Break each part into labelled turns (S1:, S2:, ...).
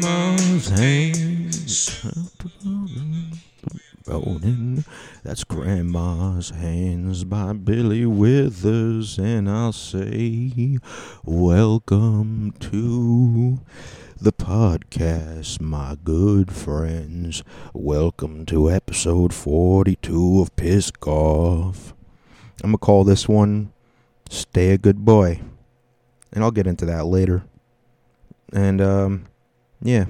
S1: Grandma's hands. Rolling. That's Grandma's Hands by Billy Withers. And I'll say, Welcome to the podcast, my good friends. Welcome to episode 42 of Pisk Off. I'm going to call this one Stay a Good Boy. And I'll get into that later. And, um, yeah.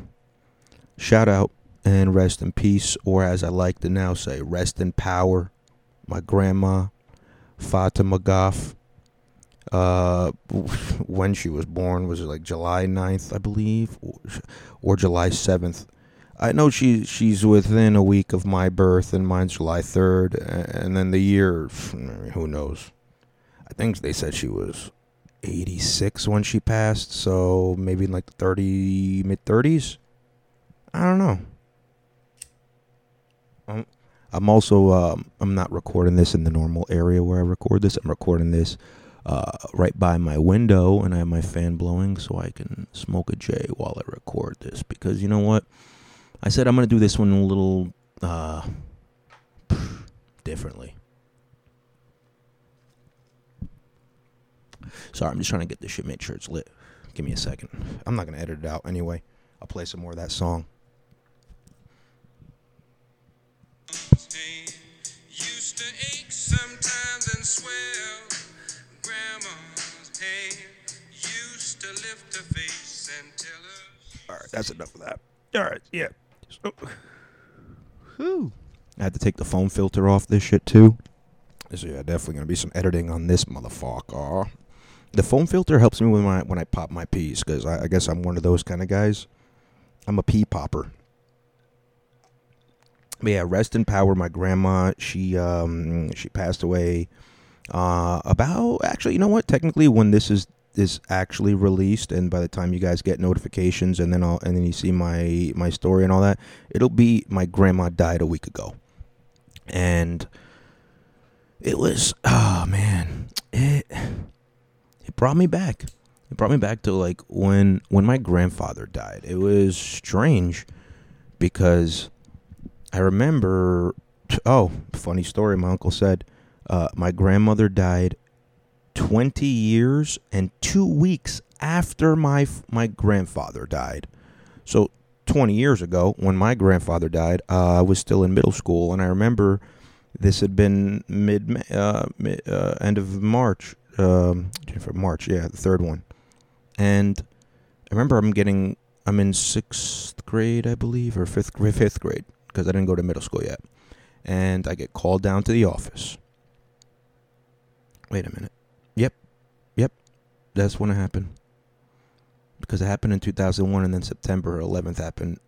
S1: Shout out and rest in peace, or as I like to now say, rest in power. My grandma, Fatima Goff. Uh, when she was born was it like July 9th, I believe, or, or July 7th. I know she she's within a week of my birth, and mine's July 3rd, and then the year, who knows? I think they said she was 86 when she passed, so maybe in like the 30 mid 30s. I don't know. I'm, I'm also um, I'm not recording this in the normal area where I record this. I'm recording this uh, right by my window, and I have my fan blowing so I can smoke a J while I record this. Because you know what? I said I'm gonna do this one a little uh, differently. Sorry, I'm just trying to get this shit, make sure it's lit. Give me a second. I'm not gonna edit it out anyway. I'll play some more of that song. All right, that's enough of that. All right, yeah. So, whew. I had to take the foam filter off this shit too. So yeah, definitely gonna be some editing on this motherfucker. The foam filter helps me when I when I pop my peas because I, I guess I'm one of those kind of guys. I'm a pea popper. But yeah, rest in power. My grandma, she um she passed away uh about actually, you know what? Technically, when this is is actually released, and by the time you guys get notifications, and then I'll and then you see my my story and all that, it'll be my grandma died a week ago, and it was oh man, it it brought me back. It brought me back to like when when my grandfather died. It was strange because I remember. Oh, funny story. My uncle said uh, my grandmother died twenty years and two weeks after my my grandfather died. So twenty years ago, when my grandfather died, uh, I was still in middle school, and I remember this had been mid, uh, mid uh, end of March, um, March, yeah, the third one, and I remember I'm getting I'm in sixth grade, I believe, or fifth fifth grade because I didn't go to middle school yet. And I get called down to the office. Wait a minute. Yep. Yep. That's when it happened. Because it happened in 2001 and then September 11th happened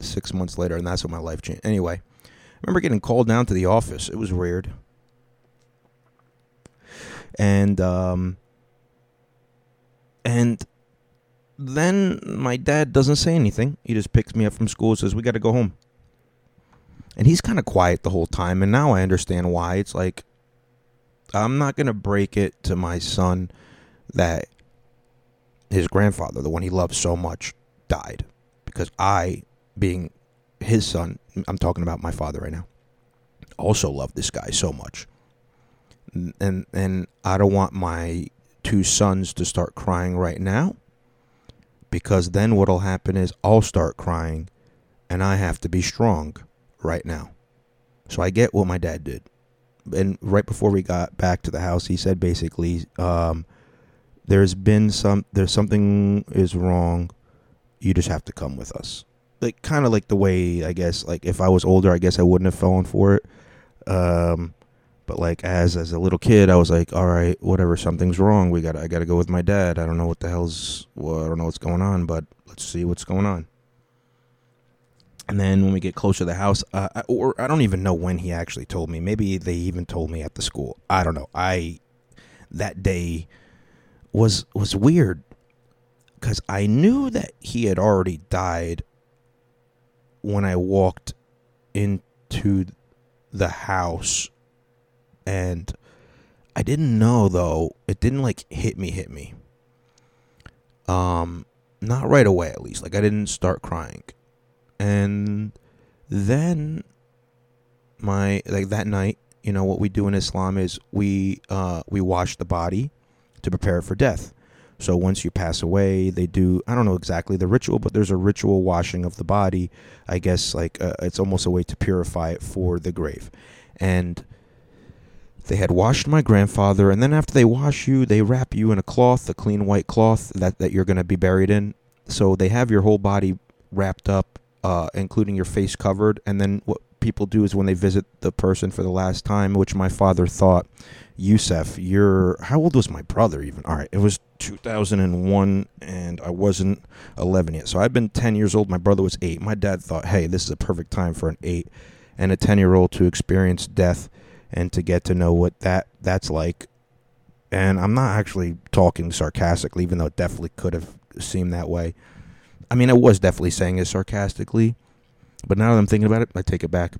S1: 6 months later and that's when my life changed. Anyway, I remember getting called down to the office. It was weird. And um and then my dad doesn't say anything. He just picks me up from school says, "We got to go home." and he's kind of quiet the whole time and now i understand why it's like i'm not to break it to my son that his grandfather the one he loved so much died because i being his son i'm talking about my father right now also loved this guy so much and and i don't want my two sons to start crying right now because then what'll happen is i'll start crying and i have to be strong right now. So I get what my dad did. And right before we got back to the house, he said basically, um, there's been some, there's something is wrong. You just have to come with us. Like, kind of like the way, I guess, like if I was older, I guess I wouldn't have fallen for it. Um, But like as as a little kid, I was like, all right, whatever, something's wrong. We got I got to go with my dad. I don't know what the hell's well, I don't know what's going on, but let's see what's going on. And then when we get closer to the house, uh, I- or I don't even know when he actually told me. Maybe they even told me at the school. I don't know. I that day was was weird because I knew that he had already died when I walked into the house, and I didn't know though. It didn't like hit me, hit me. Um, not right away at least. Like I didn't start crying, and then my like that night, you know what we do in Islam is we uh we wash the body to prepare it for death. So once you pass away, they do I don't know exactly the ritual, but there's a ritual washing of the body. I guess like uh, it's almost a way to purify it for the grave. And they had washed my grandfather, and then after they wash you, they wrap you in a cloth, a clean white cloth that, that you're going to be buried in. So they have your whole body wrapped up, uh, including your face covered. And then what people do is when they visit the person for the last time, which my father thought, Yusuf, you're how old was my brother even? All right, it was 2001, and I wasn't 11 yet. So I've been 10 years old. My brother was eight. My dad thought, hey, this is a perfect time for an eight and a 10 year old to experience death and to get to know what that that's like. And I'm not actually talking sarcastically, even though it definitely could have seemed that way. I mean, I was definitely saying it sarcastically, but now that I'm thinking about it, I take it back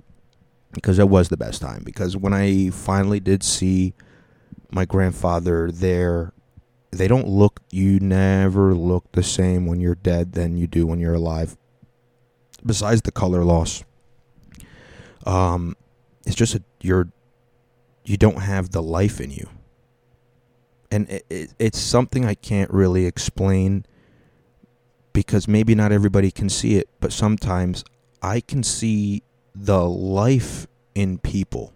S1: because that was the best time. Because when I finally did see my grandfather there, they don't look, you never look the same when you're dead than you do when you're alive. Besides the color loss, um, it's just a, you're you don't have the life in you. And it, it, it's something i can't really explain because maybe not everybody can see it but sometimes i can see the life in people.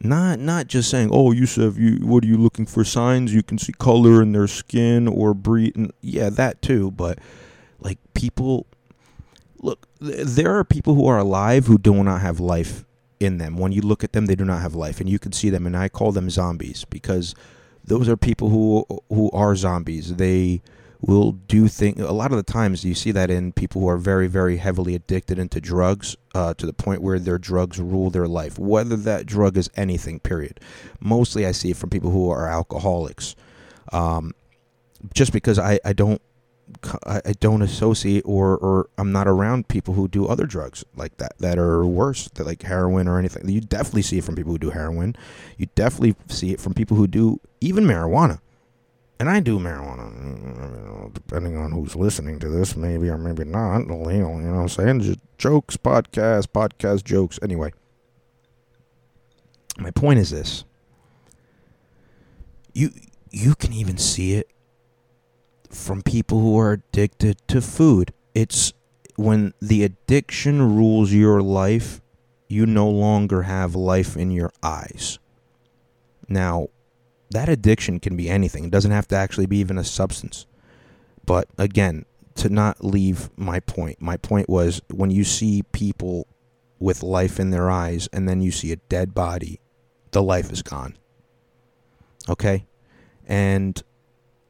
S1: Not not just saying oh yusuf you what are you looking for signs? You can see color in their skin or breed yeah that too but like people look th- there are people who are alive who do not have life in them. When you look at them, they do not have life, and you can see them. And I call them zombies because those are people who who are zombies. They will do things. A lot of the times, you see that in people who are very, very heavily addicted into drugs, uh, to the point where their drugs rule their life. Whether that drug is anything, period. Mostly, I see it from people who are alcoholics. Um, just because I, I don't I don't associate or, or I'm not around people who do other drugs like that that are worse, that like heroin or anything. You definitely see it from people who do heroin. You definitely see it from people who do even marijuana. And I do marijuana, mm, mm, mm, depending on who's listening to this, maybe or maybe not. You know, you know what I'm saying? Just jokes, podcast, podcast jokes. Anyway, my point is this: you you can even see it from people who are addicted to food. It's when the addiction rules your life, you no longer have life in your eyes. Now, that addiction can be anything. It doesn't have to actually be even a substance. But again, to not leave my point, my point was when you see people with life in their eyes and then you see a dead body, the life is gone. Okay? And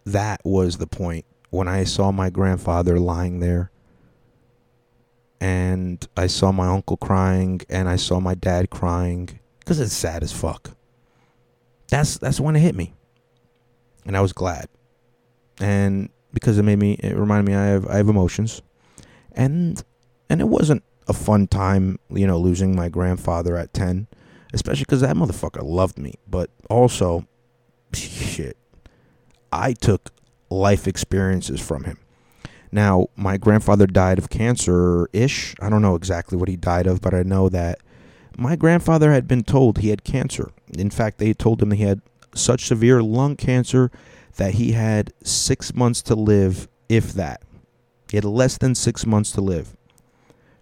S1: that was the point when I saw my grandfather lying there and I saw my uncle crying and I saw my dad crying cuz it's sad as fuck. That's that's when it hit me. And I was glad. And because it made me it reminded me I have I have emotions. And and it wasn't a fun time, you know, losing my grandfather at 10, especially cuz that motherfucker loved me, but also shit I took life experiences from him. Now, my grandfather died of cancer ish. I don't know exactly what he died of, but I know that my grandfather had been told he had cancer. In fact, they told him he had such severe lung cancer that he had six months to live, if that. He had less than six months to live.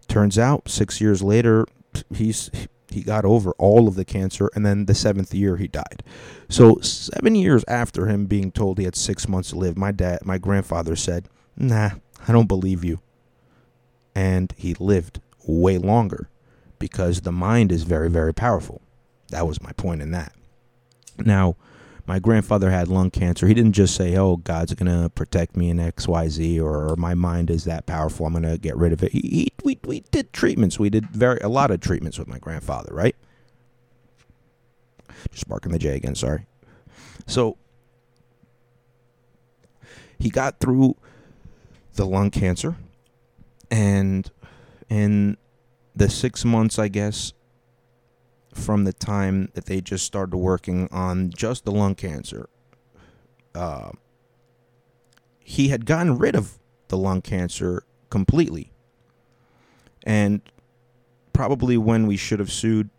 S1: Turns out, six years later, he's he got over all of the cancer, and then the seventh year he died. So seven years after him being told he had six months to live, my dad, my grandfather said, "Nah, I don't believe you." And he lived way longer because the mind is very, very powerful. That was my point in that. Now, my grandfather had lung cancer. He didn't just say, "Oh, God's gonna protect me in X, Y, Z," or "My mind is that powerful. I'm gonna get rid of it." He, he we we did treatments. We did very a lot of treatments with my grandfather, right? Just marking the J again. Sorry. So he got through the lung cancer, and in the six months, I guess, from the time that they just started working on just the lung cancer, uh, he had gotten rid of the lung cancer completely. And probably when we should have sued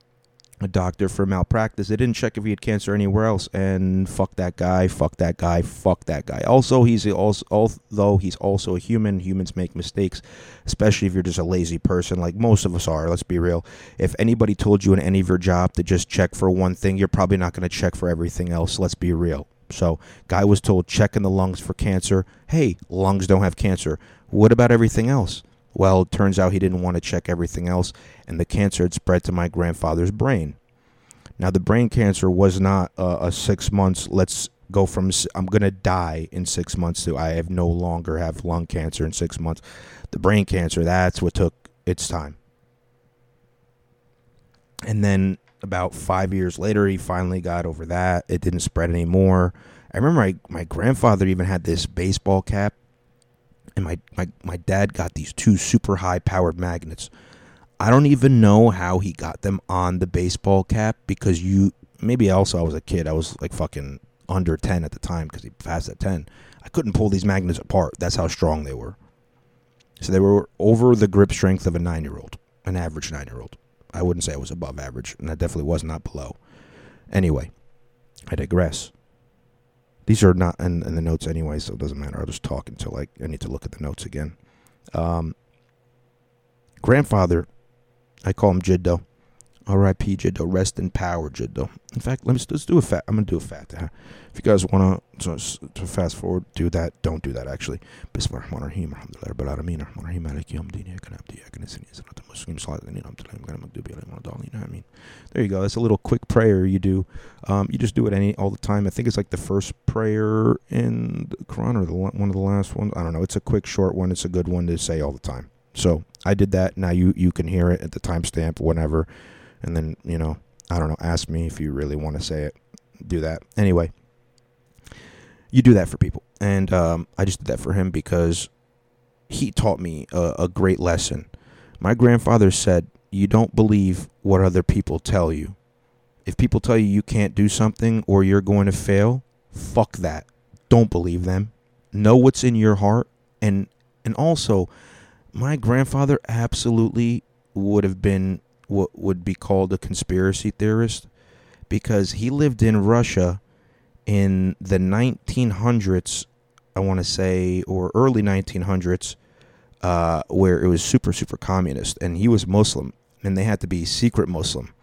S1: a doctor for malpractice. They didn't check if he had cancer anywhere else, and fuck that guy, fuck that guy, fuck that guy. Also, he's also although he's also a human. Humans make mistakes, especially if you're just a lazy person, like most of us are. Let's be real. If anybody told you in any of your job to just check for one thing, you're probably not going to check for everything else. Let's be real. So, guy was told check in the lungs for cancer. Hey, lungs don't have cancer. What about everything else? Well, it turns out he didn't want to check everything else, and the cancer had spread to my grandfather's brain. Now, the brain cancer was not a six months, let's go from I'm going to die in six months to I have no longer have lung cancer in six months. The brain cancer, that's what took its time. And then about five years later, he finally got over that. It didn't spread anymore. I remember my, my grandfather even had this baseball cap and my, my, my dad got these two super high powered magnets. I don't even know how he got them on the baseball cap because you maybe also I was a kid. I was like fucking under 10 at the time because he passed at 10. I couldn't pull these magnets apart. That's how strong they were. So they were over the grip strength of a nine year old, an average nine year old. I wouldn't say I was above average, and I definitely was not below. Anyway, I digress. These are not in, in, the notes anyway, so it doesn't matter. I'll just talk until I, I need to look at the notes again. Um, grandfather, I call him Jiddo. R.I.P. Jiddo. Rest in power, Jiddo. In fact, let's let's do a fat. I'm gonna do a fat. If you guys wanna to, to fast forward, do that. Don't do that actually. Alhamdulillah there you go. That's a little quick prayer you do. Um, you just do it any all the time. I think it's like the first prayer in the Quran or the one of the last ones. I don't know. It's a quick, short one. It's a good one to say all the time. So I did that. Now you you can hear it at the timestamp whenever and then you know I don't know. Ask me if you really want to say it. Do that anyway. You do that for people, and um, I just did that for him because he taught me a, a great lesson. My grandfather said, "You don't believe what other people tell you. If people tell you you can't do something or you're going to fail, fuck that. Don't believe them. Know what's in your heart, and and also." My grandfather absolutely would have been what would be called a conspiracy theorist because he lived in Russia in the 1900s, I want to say, or early 1900s, uh, where it was super, super communist. And he was Muslim, and they had to be secret Muslim.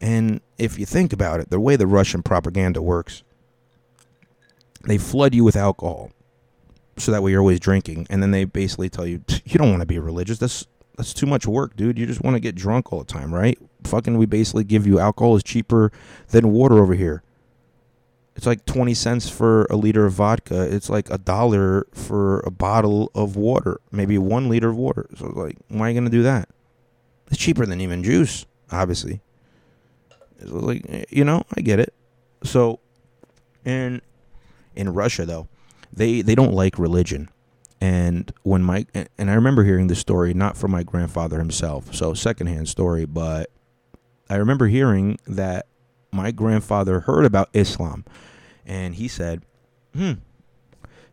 S1: And if you think about it, the way the Russian propaganda works, they flood you with alcohol. So that way you're always drinking. And then they basically tell you, you don't want to be religious. That's that's too much work, dude. You just want to get drunk all the time, right? Fucking, we basically give you alcohol is cheaper than water over here. It's like 20 cents for a liter of vodka. It's like a dollar for a bottle of water, maybe one liter of water. So, like, why are you going to do that? It's cheaper than even juice, obviously. It's like, you know, I get it. So, in in Russia though, they they don't like religion. And when my and I remember hearing this story not from my grandfather himself, so secondhand story, but I remember hearing that my grandfather heard about Islam, and he said, "Hmm,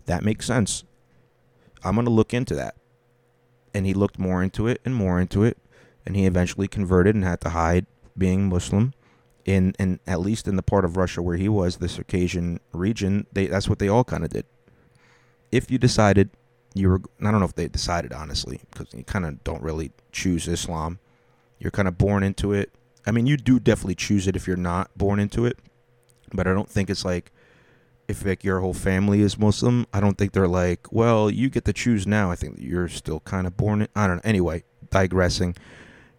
S1: that makes sense. I'm gonna look into that." And he looked more into it and more into it, and he eventually converted and had to hide being Muslim. In, in at least in the part of Russia where he was, the Circassian region, they that's what they all kind of did. If you decided you were I don't know if they decided honestly because you kind of don't really choose Islam. You're kind of born into it. I mean, you do definitely choose it if you're not born into it, but I don't think it's like if like your whole family is Muslim. I don't think they're like, well, you get to choose now. I think you're still kind of born. In, I don't know. Anyway, digressing.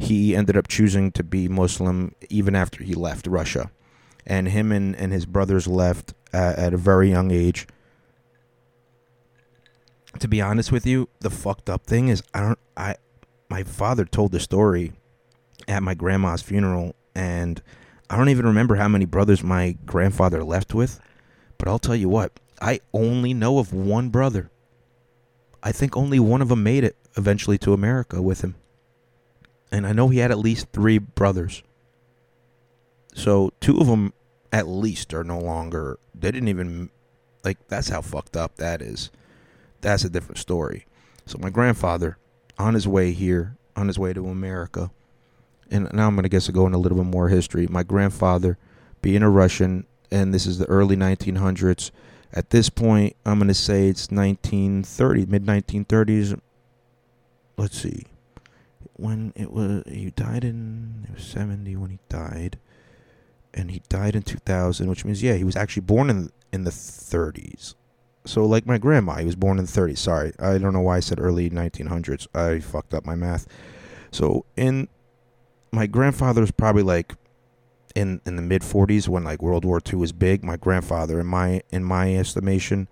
S1: he ended up choosing to be Muslim even after he left Russia. And him and, and his brothers left at, at a very young age. To be honest with you, the fucked up thing is I don't I my father told the story at my grandma's funeral and I don't even remember how many brothers my grandfather left with, but I'll tell you what, I only know of one brother. I think only one of them made it eventually to America with him. And I know he had at least three brothers. So two of them at least are no longer, they didn't even, like, that's how fucked up that is. That's a different story. So my grandfather, on his way here, on his way to America, and now I'm going to guess to go into a little bit more history. My grandfather, being a Russian, and this is the early 1900s. At this point, I'm going to say it's 1930, mid 1930s. Let's see. When it was, he died in, it was 70 when he died. And he died in 2000, which means, yeah, he was actually born in, in the 30s. So, like my grandma, he was born in the 30s. Sorry, I don't know why I said early 1900s. I fucked up my math. So, in my grandfather's probably like in in the mid 40s when like World War II was big. My grandfather, in my in my estimation,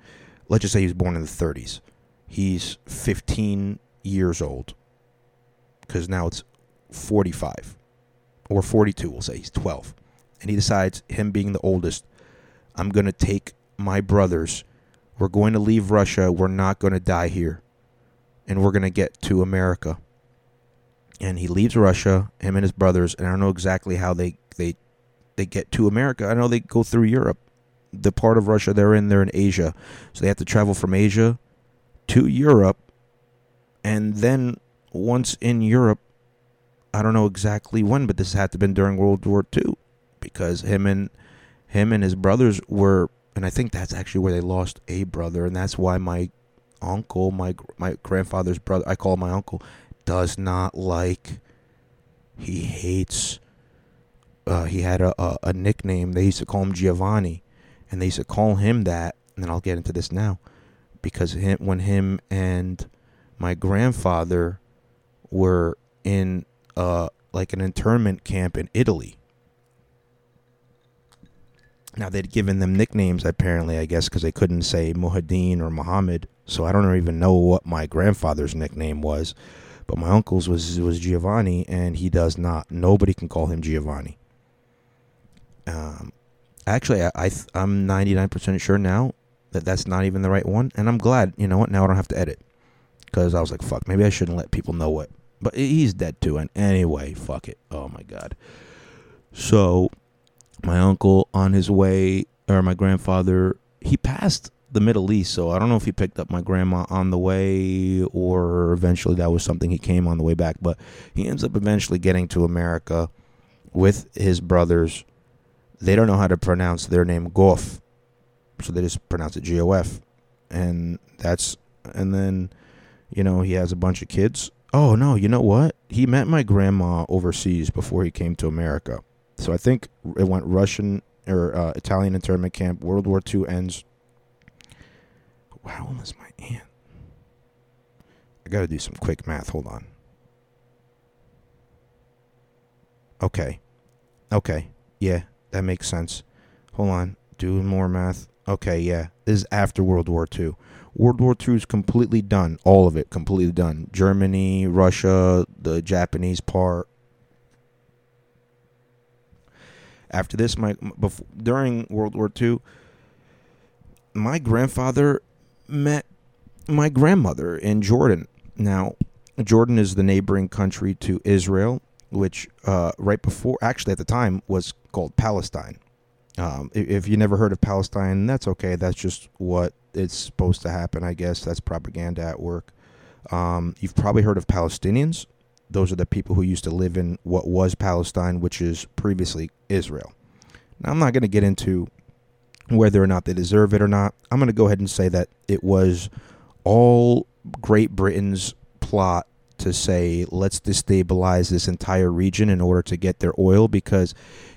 S1: let's just say he was born in the 30s. He's 15 years old because now it's 45 or 42. We'll say he's 12, and he decides, him being the oldest, I'm gonna take my brothers. We're going to leave Russia. We're not going to die here, and we're going to get to America and he leaves Russia, him and his brothers, and I don't know exactly how they they they get to America. I know they go through Europe. The part of Russia they're in, they're in Asia. So they have to travel from Asia to Europe and then once in Europe, I don't know exactly when, but this had to have been during World War II because him and him and his brothers were and I think that's actually where they lost a brother and that's why my uncle, my my grandfather's brother, I call my uncle does not like. He hates. Uh, he had a, a, a nickname. They used to call him Giovanni, and they used to call him that. And then I'll get into this now, because him, when him and my grandfather were in uh like an internment camp in Italy. Now they'd given them nicknames apparently, I guess, because they couldn't say Muhaddin or Muhammad. So I don't even know what my grandfather's nickname was. But my uncle's was was Giovanni, and he does not. Nobody can call him Giovanni. Um, actually, I, I I'm 99% sure now that that's not even the right one, and I'm glad. You know what? Now I don't have to edit because I was like, fuck, maybe I shouldn't let people know what. But he's dead too, and anyway, fuck it. Oh my god. So, my uncle on his way, or my grandfather, he passed the Middle East. So I don't know if he picked up my grandma on the way or eventually that was something he came on the way back. But he ends up eventually getting to America with his brothers. They don't know how to pronounce their name Goff. So they just pronounce it G O F. And that's, and then, you know, he has a bunch of kids. Oh, no, you know what? He met my grandma overseas before he came to America. So I think it went Russian or uh, Italian internment camp. World War II ends how old is my aunt? I got to do some quick math. Hold on. Okay. Okay. Yeah, that makes sense. Hold on. Doing more math. Okay, yeah. This is after World War II. World War II is completely done. All of it completely done. Germany, Russia, the Japanese part. After this, my before, during World War II, my grandfather met my grandmother in Jordan. Now, Jordan is the neighboring country to Israel, which uh, right before, actually at the time, was called Palestine. Um, if you never heard of Palestine, that's okay. That's just what it's supposed to happen, I guess. That's propaganda at work. Um, you've probably heard of Palestinians. Those are the people who used to live in what was Palestine, which is previously Israel. Now, I'm not going to get into whether or not they deserve it or not. I'm going to go ahead and say that it was all Great Britain's plot to say, let's destabilize this entire region in order to get their oil because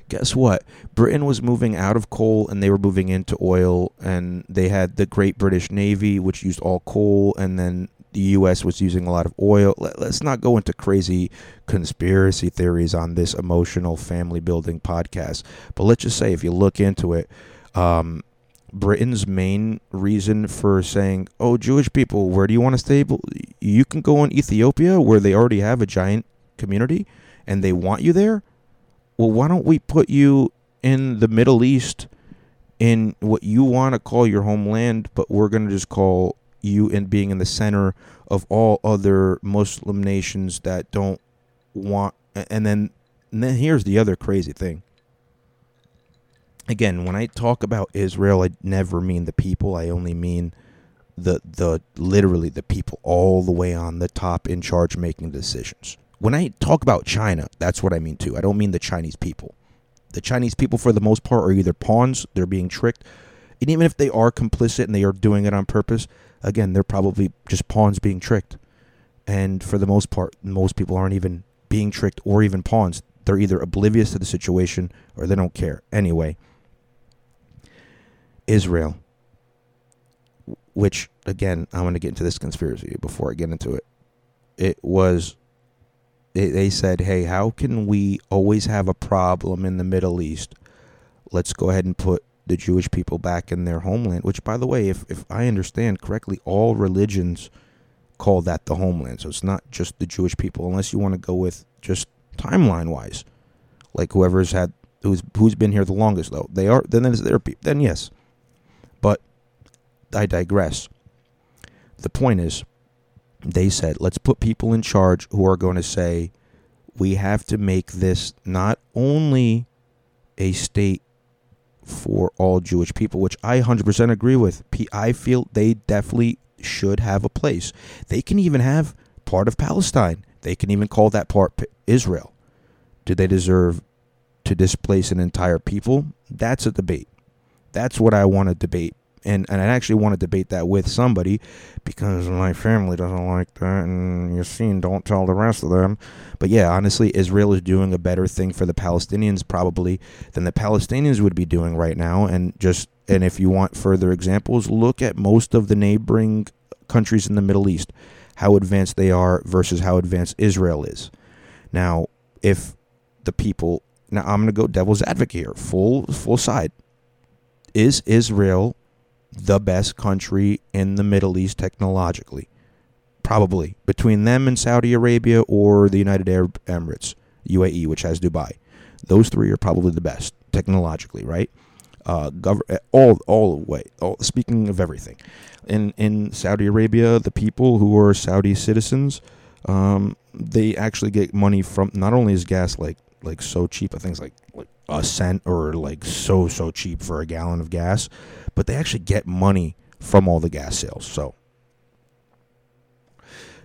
S1: guess what? Britain was moving out of coal and they were moving into oil, and they had the Great British Navy, which used all coal, and then the U.S. was using a lot of oil. Let, us not go into crazy conspiracy theories on this emotional family building podcast. But let's just say, if you look into it, um, Britain's main reason for saying, "Oh, Jewish people, where do you want to stay?" You can go in Ethiopia, where they already have a giant community, and they want you there. Well, why don't we put you in the Middle East, in what you want to call your homeland, but we're going to just call you in being in the center of all other Muslim nations that don't want. And then, and then here's the other crazy thing. Again, when I talk about Israel, I never mean the people. I only mean the the literally the people all the way on the top in charge making decisions. When I talk about China, that's what I mean too. I don't mean the Chinese people. The Chinese people, for the most part, are either pawns, they're being tricked, and even if they are complicit and they are doing it on purpose, again, they're probably just pawns being tricked. And for the most part, most people aren't even being tricked or even pawns. They're either oblivious to the situation or they don't care. Anyway, Israel, which, again, I'm going to get into this conspiracy before I get into it. It was, they said, hey, how can we always have a problem in the Middle East? Let's go ahead and put the Jewish people back in their homeland, which, by the way, if, if I understand correctly, all religions call that the homeland. So it's not just the Jewish people, unless you want to go with just timeline wise, like whoever's had who's who's been here the longest. Though they are, then it's their people. Then yes, but I digress. The point is, they said, let's put people in charge who are going to say, we have to make this not only a state for all Jewish people, which I 100% agree with. I feel they definitely should have a place. They can even have part of Palestine. They can even call that part Israel. Do they deserve to displace an entire people? That's a debate. That's what I want to debate and and I actually want to debate that with somebody because my family doesn't like that, and you see, don't tell the rest of them. But yeah, honestly, Israel is doing a better thing for the Palestinians probably than the Palestinians would be doing right now. And just and if you want further examples, look at most of the neighboring countries in the Middle East, how advanced they are versus how advanced Israel is. Now, if the people now I'm going to go devil's advocate here, full full side. Is Israel the best country in the Middle East technologically. Probably between them and Saudi Arabia or the United Arab Emirates, UAE, which has Dubai. Those three are probably the best technologically, right? Uh, gov- all all the way. All, speaking of everything, in in Saudi Arabia, the people who are Saudi citizens, um, they actually get money from. Not only is gas like like so cheap, think it's like like a cent or like so so cheap for a gallon of gas but they actually get money from all the gas sales. So,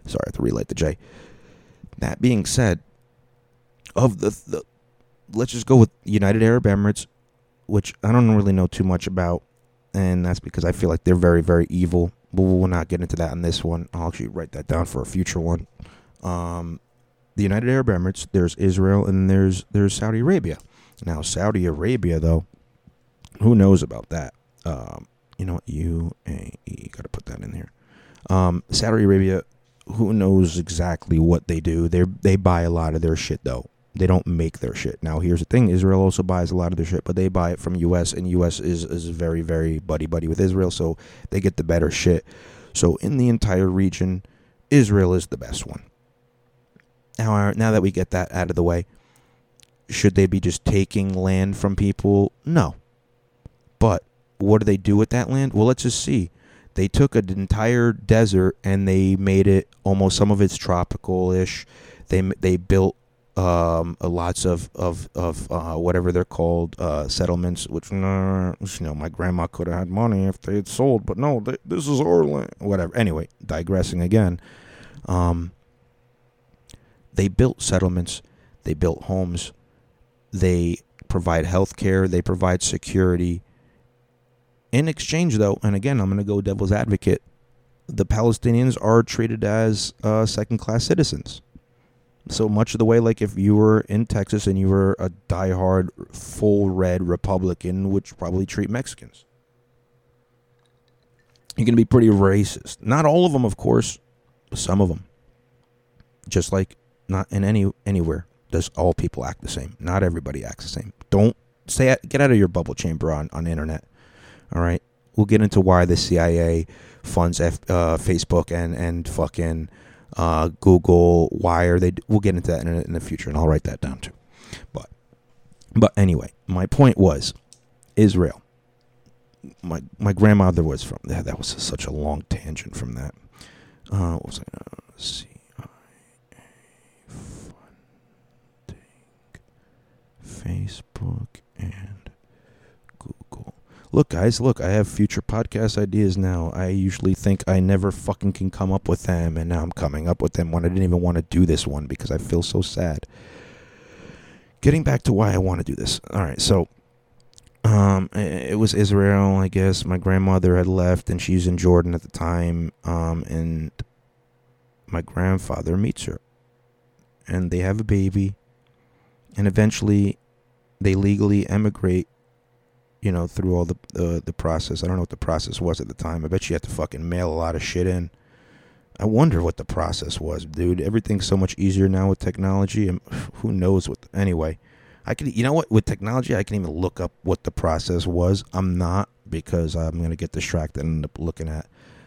S1: sorry, I have to relight the J. That being said, of the, the let's just go with United Arab Emirates, which I don't really know too much about, and that's because I feel like they're very, very evil. But we'll not get into that in this one. I'll actually write that down for a future one. Um, the United Arab Emirates, there's Israel, and there's there's Saudi Arabia. Now, Saudi Arabia, though, who knows about that? Um, you know, UAE. Got to put that in there. Um, Saudi Arabia. Who knows exactly what they do? They they buy a lot of their shit though. They don't make their shit. Now here's the thing: Israel also buys a lot of their shit, but they buy it from U.S. and U.S. is is very very buddy buddy with Israel, so they get the better shit. So in the entire region, Israel is the best one. Now now that we get that out of the way, should they be just taking land from people? No. But what do they do with that land? Well, let's just see. They took an entire desert and they made it almost some of it's tropical-ish. They they built um, lots of of of uh, whatever they're called uh, settlements. Which you know, my grandma could have had money if they had sold, but no, they, this is our land. Whatever. Anyway, digressing again. Um, they built settlements. They built homes. They provide health care. They provide security in exchange, though, and again, I'm going to go devil's advocate, the Palestinians are treated as uh, second class citizens. So much of the way, like if you were in Texas and you were a diehard, full red Republican, which probably treat Mexicans. You're going to be pretty racist. Not all of them, of course. Some of them. Just like not in any anywhere does all people act the same. Not everybody acts the same. Don't say get out of your bubble chamber on on the internet. All right, we'll get into why the CIA funds F, uh, Facebook and and fucking uh, Google. Why are they? We'll get into that in, in the future, and I'll write that down too. But but anyway, my point was Israel. My my grandmother was from that. That was such a long tangent from that. Uh, what was I? Uh, funding Facebook and. Look, guys, look, I have future podcast ideas now. I usually think I never fucking can come up with them, and now I'm coming up with them when I didn't even want to do this one because I feel so sad. Getting back to why I want to do this. All right, so um, it was Israel, I guess. My grandmother had left, and she's in Jordan at the time. Um, and my grandfather meets her, and they have a baby, and eventually, they legally emigrate. You know, through all the the, the process. I don't know what the process was at the time. I bet you had to fucking mail a lot of shit in. I wonder what the process was, dude. Everything's so much easier now with technology, and who knows what. Anyway, I can, you know what, with technology, I can even look up what the process was. I'm not because I'm gonna get distracted and end up looking at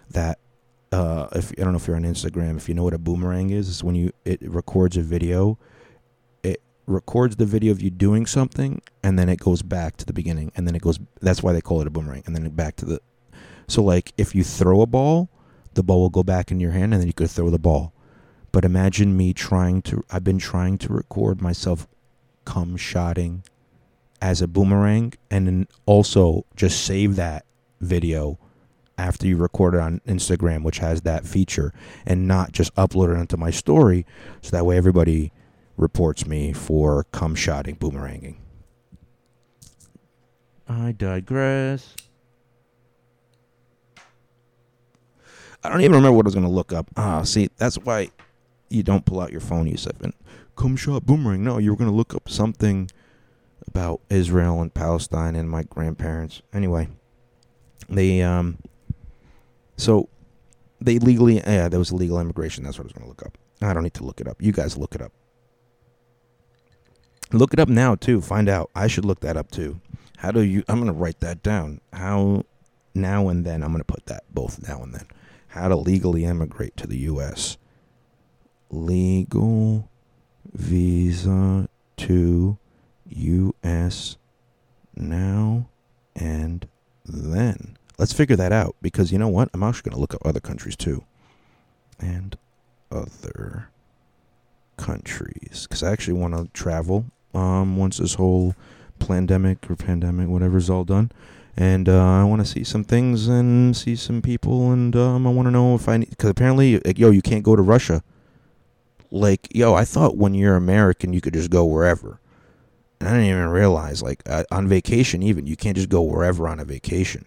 S1: that. Uh, if I don't know if you're on Instagram, if you know what a boomerang is, it's when you it records a video. Records the video of you doing something, and then it goes back to the beginning, and then it goes. That's why they call it a boomerang, and then back to the. So like, if you throw a ball the ball will go back in your hand and then you could throw the ball. But imagine me trying to, I've been trying to record myself come shotting as a boomerang and then also just save that video after you record it on Instagram, which has that feature, and not just upload it onto my story so that way everybody reports me for cum shotting boomeranging. I digress. I don't even remember what I was going to look up. Ah, see, that's why you don't pull out your phone, Yusuf, and come shot boomerang. No, you were going to look up something about Israel and Palestine and my grandparents. Anyway, they um, so they legally yeah, there was illegal immigration. That's what I was going to look up. I don't need to look it up. You guys look it up. Look it up now too. Find out. I should look that up too. How do you? I'm to write that down. How now and then. I'm to put that both now and then how to legally emigrate to the U.S. Legal visa to U.S. now and then. Let's figure that out because you know what? I'm actually to look up other countries too. And other countries because I actually want to travel um, once this whole pandemic or pandemic, whatever's all done and uh, I want to see some things and see some people, and um, I want to know if I need because apparently, like, yo, you can't go to Russia. Like, yo, I thought when you're American, you could just go wherever. And I didn't even realize, like, uh, on vacation, even you can't just go wherever on a vacation.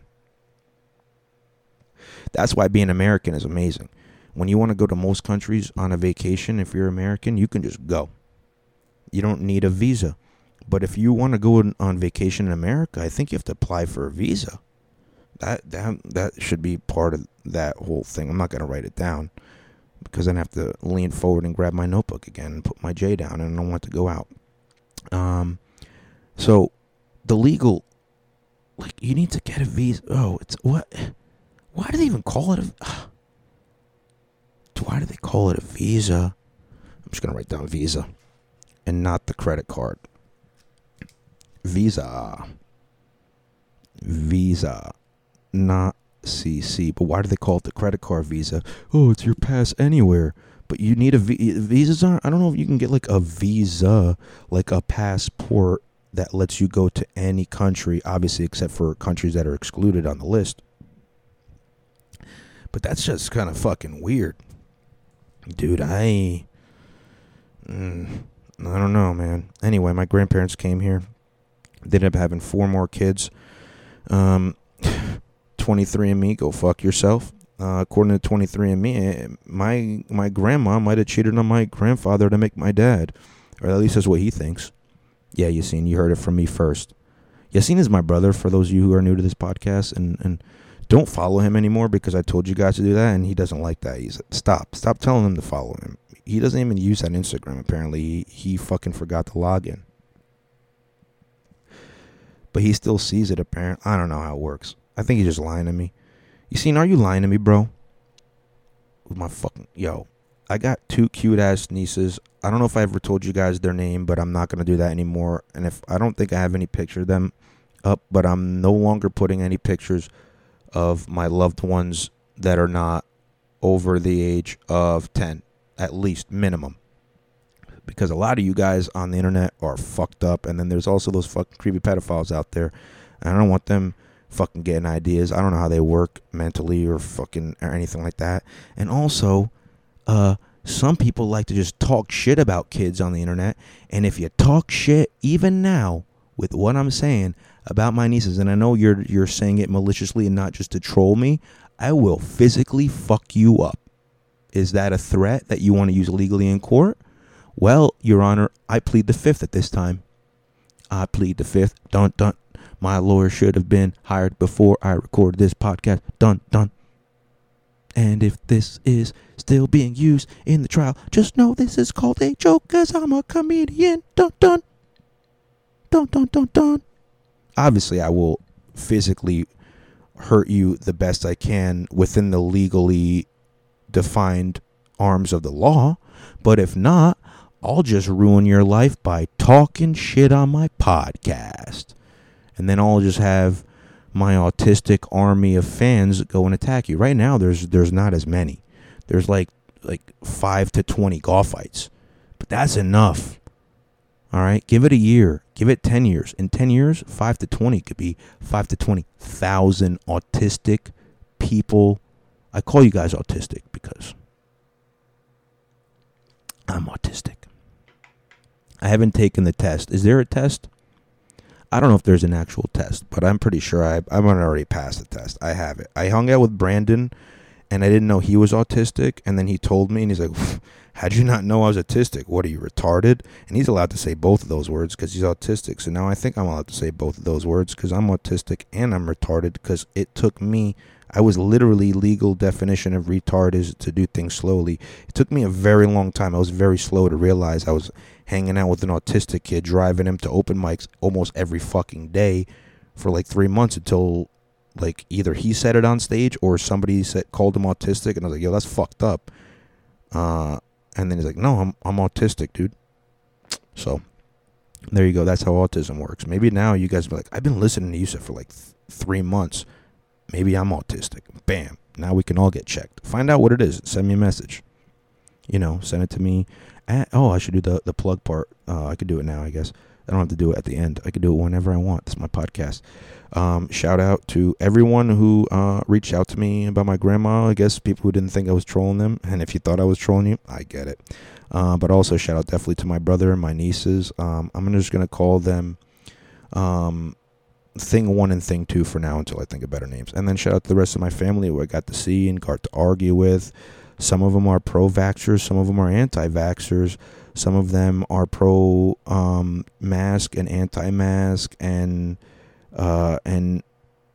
S1: That's why being American is amazing. When you want to go to most countries on a vacation, if you're American, you can just go. You don't need a visa. But if you want to go on vacation in America, I think you have to apply for a visa. That that that should be part of that whole thing. I'm not going to write it down because then I have to lean forward and grab my notebook again and put my J down, and I don't want to go out. Um, so the legal, like, you need to get a visa. Oh, it's what? Why do they even call it a? Why do they call it a visa? I'm just gonna write down visa, and not the credit card. Visa. Visa. Not CC. But why do they call it the credit card Visa? Oh, it's your pass anywhere. But you need a v- visas aren't. I don't know if you can get like a visa, like a passport that lets you go to any country, obviously except for countries that are excluded on the list. But that's just kind of fucking weird, dude. I, mm, I don't know, man. Anyway, my grandparents came here. They ended up having four more kids. Um, 23andMe, go fuck yourself. Uh, according to 23andMe, eh, my my grandma might have cheated on my grandfather to make my dad, or at least that's what he thinks. Yeah, Yassine, you heard it from me first. Yassine is my brother. For those of you who are new to this podcast, and and don't follow him anymore because I told you guys to do that, and he doesn't like that. He's like, stop, stop telling him to follow him. He doesn't even use that Instagram. Apparently, he, he fucking forgot to log in. But he still sees it. Apparently, I don't know how it works. I think he's just lying to me. Yassine? Are you lying to me, bro? With my fucking yo, I got two cute ass nieces. I don't know if I ever told you guys their name, but I'm not gonna do that anymore. And if I don't think I have any picture of them up, but I'm no longer putting any pictures of my loved ones that are not over the age of 10, at least minimum. Because a lot of you guys on the internet are fucked up, and then there's also those fucking creepy pedophiles out there. And I don't want them fucking getting ideas. I don't know how they work mentally or fucking or anything like that. And also, uh, some people like to just talk shit about kids on the internet. And if you talk shit, even now, with what I'm saying about my nieces, and I know you're you're saying it maliciously and not just to troll me, I will physically fuck you up. Is that a threat that you want to use legally in court? Well, Your Honor, I plead the fifth at this time. I plead the fifth. Dun dun. My lawyer should have been hired before I recorded this podcast. Dun dun. And if this is still being used in the trial, just know this is called a joke because I'm a comedian. Dun dun. Dun dun dun dun. Obviously, I will physically hurt you the best I can within the legally defined arms of the law. But if not, I'll just ruin your life by talking shit on my podcast. And then I'll just have my autistic army of fans go and attack you. Right now there's there's not as many. There's like like 5 to 20 golf fights. But that's enough. All right, give it a year. Give it 10 years. In 10 years, 5 to 20 could be 5 to 20,000 autistic people. I call you guys autistic because I'm autistic. I haven't taken the test. Is there a test? I don't know if there's an actual test, but I'm pretty sure I I'm already passed the test. I have it. I hung out with Brandon, and I didn't know he was autistic, and then he told me, and he's like, "How'd you not know I was autistic? What are you retarded?" And he's allowed to say both of those words because he's autistic. So now I think I'm allowed to say both of those words because I'm autistic and I'm retarded because it took me. I was literally legal definition of retard is to do things slowly. It took me a very long time. I was very slow to realize I was hanging out with an autistic kid, driving him to open mics almost every fucking day for like three months until like either he said it on stage or somebody said called him autistic, and I was like, yo, that's fucked up. Uh, and then he's like, no, I'm I'm autistic, dude. So there you go. That's how autism works. Maybe now you guys be like, I've been listening to you for like th- three months. Maybe I'm autistic. Bam. Now we can all get checked. Find out what it is. Send me a message. You know, send it to me at, oh, I should do the the plug part. Uh, I could do it now, I guess. I don't have to do it at the end. I can do it whenever I want. It's my podcast. Um, shout out to everyone who uh, reached out to me about my grandma. I guess people who didn't think I was trolling them. And if you thought I was trolling you, I get it. Uh, but also shout out definitely to my brother and my nieces. Um, I'm just gonna call them um, thing one and thing two for now until I think of better names. And then shout out to the rest of my family who I got to see and got to argue with. Some of them are pro vaxxers, some of them are anti vaxxers, some of them are pro um, mask and anti mask, and uh, and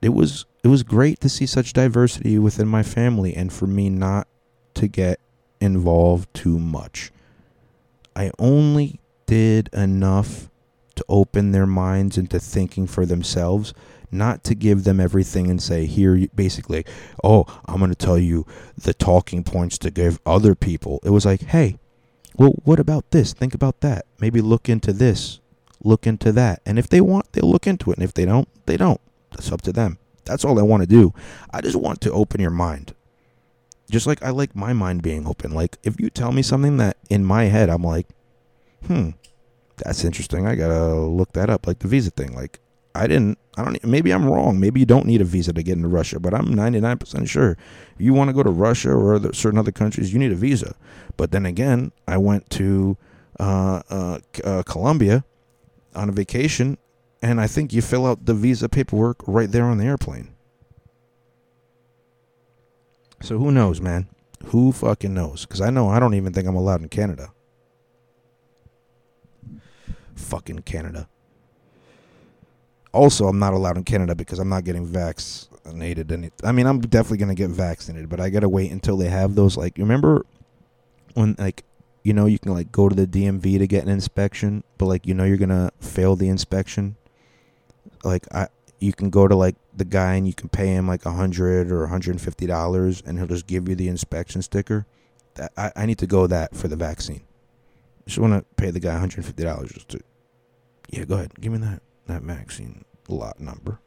S1: it was it was great to see such diversity within my family, and for me not to get involved too much. I only did enough to open their minds into thinking for themselves not to give them everything and say here basically oh i'm going to tell you the talking points to give other people it was like hey well what about this? Think about that. Maybe look into this. Look into that. And if they want they'll look into it. And if they don't they don't. That's up to them. That's all i want to do. I just want to open your mind. Just like i like my mind being open. Like if you tell me something that in my head i'm like hmm that's interesting. I gotta look that up like the visa thing. Like I didn't. I don't. Maybe I'm wrong. Maybe you don't need a visa to get into Russia, but I'm 99% sure. If you want to go to Russia or other, certain other countries, you need a visa. But then again, I went to uh, uh, uh, Colombia on a vacation, and I think you fill out the visa paperwork right there on the airplane. So who knows, man? Who fucking knows? Because I know I don't even think I'm allowed in Canada. Fucking Canada Also, I'm not allowed in Canada because I'm not getting vaccinated. Any, I mean, I'm definitely gonna get vaccinated, but I gotta wait until they have those. Like, remember when like you know you can like go to the DMV to get an inspection, but like you know you're gonna fail the inspection. Like I, you can go to like the guy and you can pay him like a hundred or hundred and fifty dollars, and he'll just give you the inspection sticker. That I, I need to go that for the vaccine. Just want to pay the guy one hundred and fifty dollars just to. Yeah, go ahead. Give me that that vaccine lot number.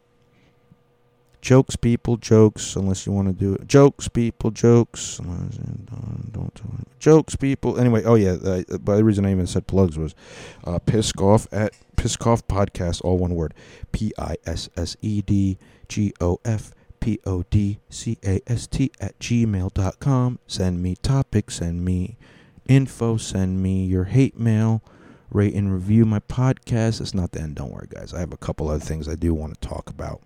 S1: Jokes, people, jokes. Unless you want to do it, jokes, people, jokes. Don't, don't. Jokes, people. Anyway, oh yeah. Uh, by the reason I even said plugs was, uh, pisk off at pisk off podcast, all one word, P I S S E D G O F P O D C A S T at gmail.com. Send me topics. Send me info. Send me your hate mail. Rate and review my podcast. It's not the end. Don't worry, guys. I have a couple other things I do want to talk about.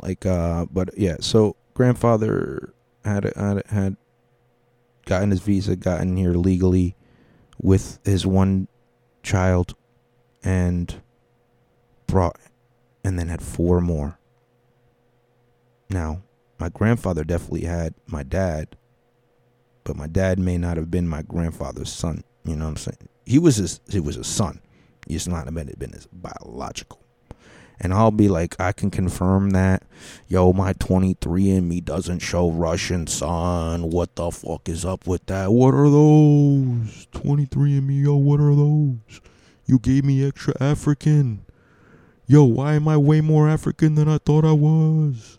S1: Like, uh, but yeah. So grandfather had had had gotten his visa, gotten here legally with his one child, and brought, and then had four more. Now, my grandfather definitely had my dad, but my dad may not have been my grandfather's son. You know what I'm saying? He was his, he was his son. He's not been his biological. And I'll be like, I can confirm that. Yo, my 23andMe doesn't show Russian son. What the fuck is up with that? What are those? 23andMe, yo, what are those? You gave me extra African. Yo, why am I way more African than I thought I was?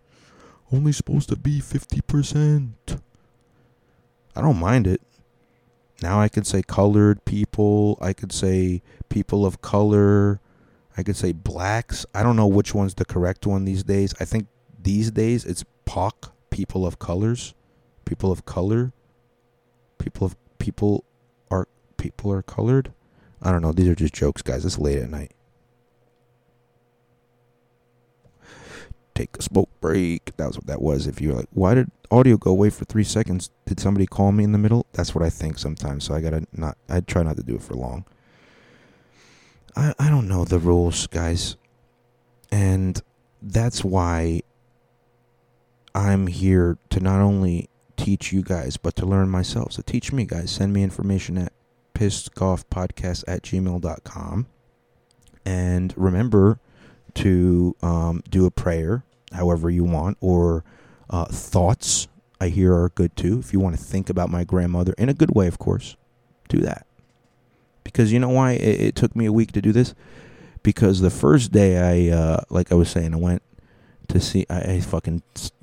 S1: Only supposed to be 50%. I don't mind it. Now I could say colored people. I could say people of color. I could say blacks. I don't know which one's the correct one these days. I think these days it's POC, people of colors, people of color, people of people are people are colored. I don't know. These are just jokes, guys. It's late at night. Take a smoke break. That was what that was. If you're like, why did audio go away for three seconds? Did somebody call me in the middle? That's what I think sometimes. So I gotta not. I try not to do it for long. I, I don't know the rules, guys. And that's why I'm here to not only teach you guys, but to learn myself. So teach me, guys. Send me information at pissedgofpodcast at gmail.com. And remember to um, do a prayer, however you want, or uh, thoughts, I hear are good too. If you want to think about my grandmother in a good way, of course, do that. Because you know why it, it, took me a week to do this? Because the first day I uh, like I was saying I went to see I, I fucking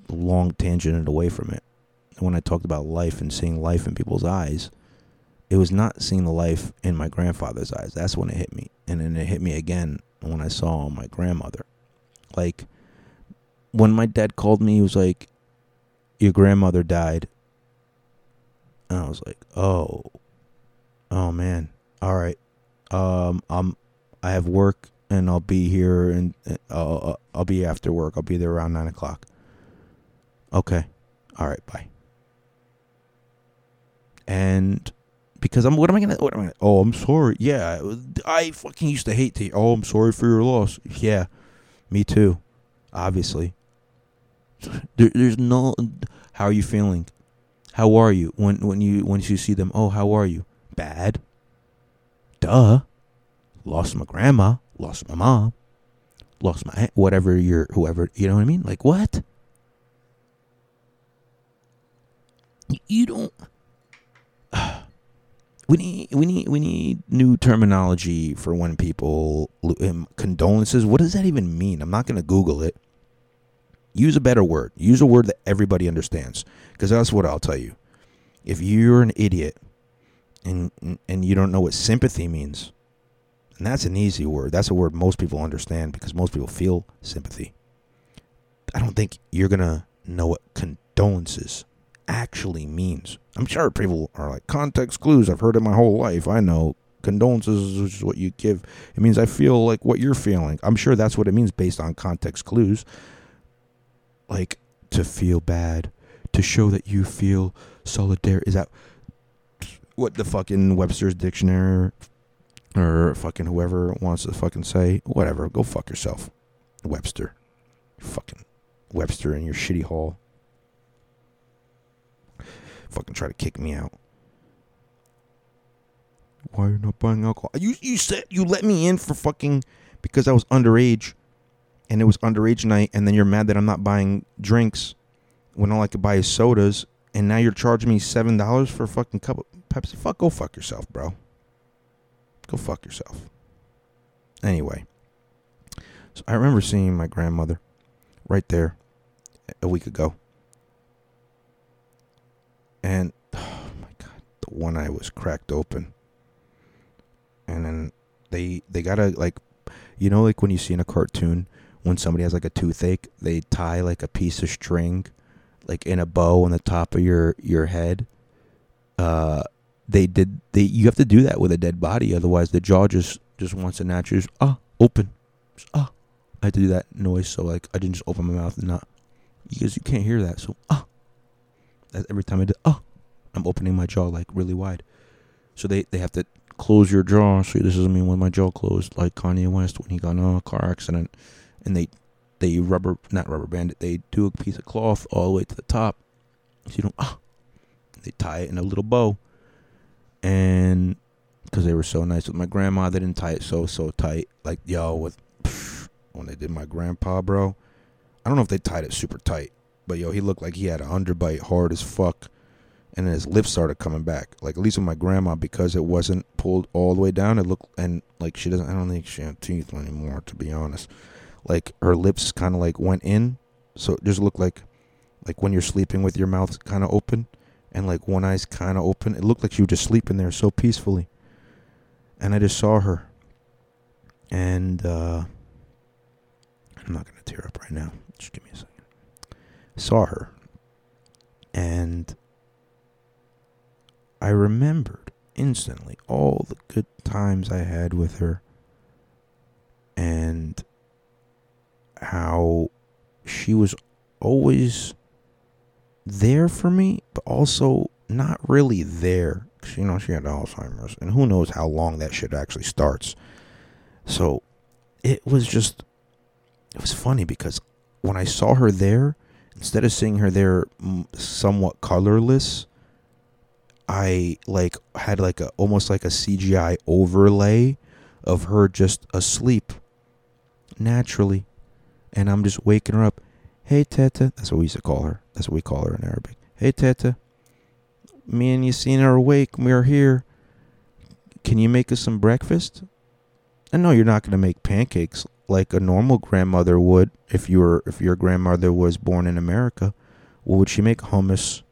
S1: long tangented away from it. When I talked about life and seeing life in people's eyes it was not seeing the life in my grandfather's eyes. That's when it hit me. And then it hit me again when I saw my grandmother. Like when my dad called me he was like your grandmother died and I was like oh oh man all right, um, I'm, I have work and I'll be here and uh, uh, I'll be after work. I'll be there around nine o'clock. Okay, all right, bye. And because I'm, what am I gonna? What am I? Gonna, oh, I'm sorry. Yeah, I fucking used to hate to. Oh, I'm sorry for your loss. Yeah, me too. Obviously. There, there's no. How are you feeling? How are you when when you when you see them? Oh, how are you? Bad. Duh. Lost my grandma, lost my mom, lost my aunt, whatever you're, whoever, you know what I mean? Like, what? You don't. we need we need we need new terminology for when people um, condolences. What does that even mean? I'm not to Google it. Use a better word. Use a word that everybody understands. Because that's what I'll tell you. If you're an idiot and and you don't know what sympathy means. And that's an easy word. That's a word most people understand because most people feel sympathy. I don't think you're to know what condolences actually means. I'm sure people are like context clues. I've heard it my whole life. I know condolences which is what you give. It means I feel like what you're feeling. I'm sure that's what it means based on context clues. Like to feel bad, to show that you feel solidarity. Is that what the fucking Webster's dictionary or fucking whoever wants to fucking say whatever. Go fuck yourself, Webster. Fucking Webster in your shitty hall. Fucking try to kick me out. Why are you not buying alcohol? You you said you let me in for fucking because I was underage, and it was underage night, and then you're mad that I'm not buying drinks when all I could buy is sodas, and now you're charging me seven dollars for a fucking cup of Pepsi. Fuck, go fuck yourself, bro. Go fuck yourself. Anyway, so I remember seeing my grandmother right there a week ago, and oh my god, the one eye was cracked open, and then they they gotta like, you know, like when you see in a cartoon when somebody has like a toothache, they tie like a piece of string like in a bow on the top of your your head. Uh, they did they you have to do that with a dead body, otherwise the jaw just just wants to naturally just, ah open, just, ah. I had to do that noise, so like I didn't just open my mouth and not because you can't hear that. So ah, that every time I do ah, I'm opening my jaw like really wide. So they they have to close your jaw. So this doesn't mean when my jaw closed, like Kanye West when he got in a car accident, and they they rubber not rubber band it. They do a piece of cloth all the way to the top, so you don't ah. They tie it in a little bow, and because they were so nice with my grandma, they didn't tie it so so tight. Like yo, with when they did my grandpa, bro. I don't know if they tied it super tight, but yo, he looked like he had an underbite hard as fuck, and then his lips started coming back. Like at least with my grandma, because it wasn't pulled all the way down, it looked and like she doesn't. I don't think she had teeth anymore, to be honest like her lips kind of like went in, so it just looked like like when you're sleeping with your mouth kind of open and like one eye's kind of open. It looked like she was just sleeping there so peacefully. And I just saw her. And uh I'm not to tear up right now. Just give me a second. Saw her. And I remembered instantly all the good times I had with her. And how she was always there for me, but also not really there. Cause, you know, she had Alzheimer's, and who knows how long that shit actually starts. So it was just, it was funny because when I saw her there, instead of seeing her there somewhat colorless, I like had like a almost like a CGI overlay of her just asleep naturally and I'm just waking her up. Hey, Teta. That's what we used to call her. That's what we call her in Arabic. Hey, Teta. Me and Yassine are awake. We are here. Can you make us some breakfast? I know you're not going to make pancakes like a normal grandmother would if you were if your grandmother was born in America. What would she make? Hummus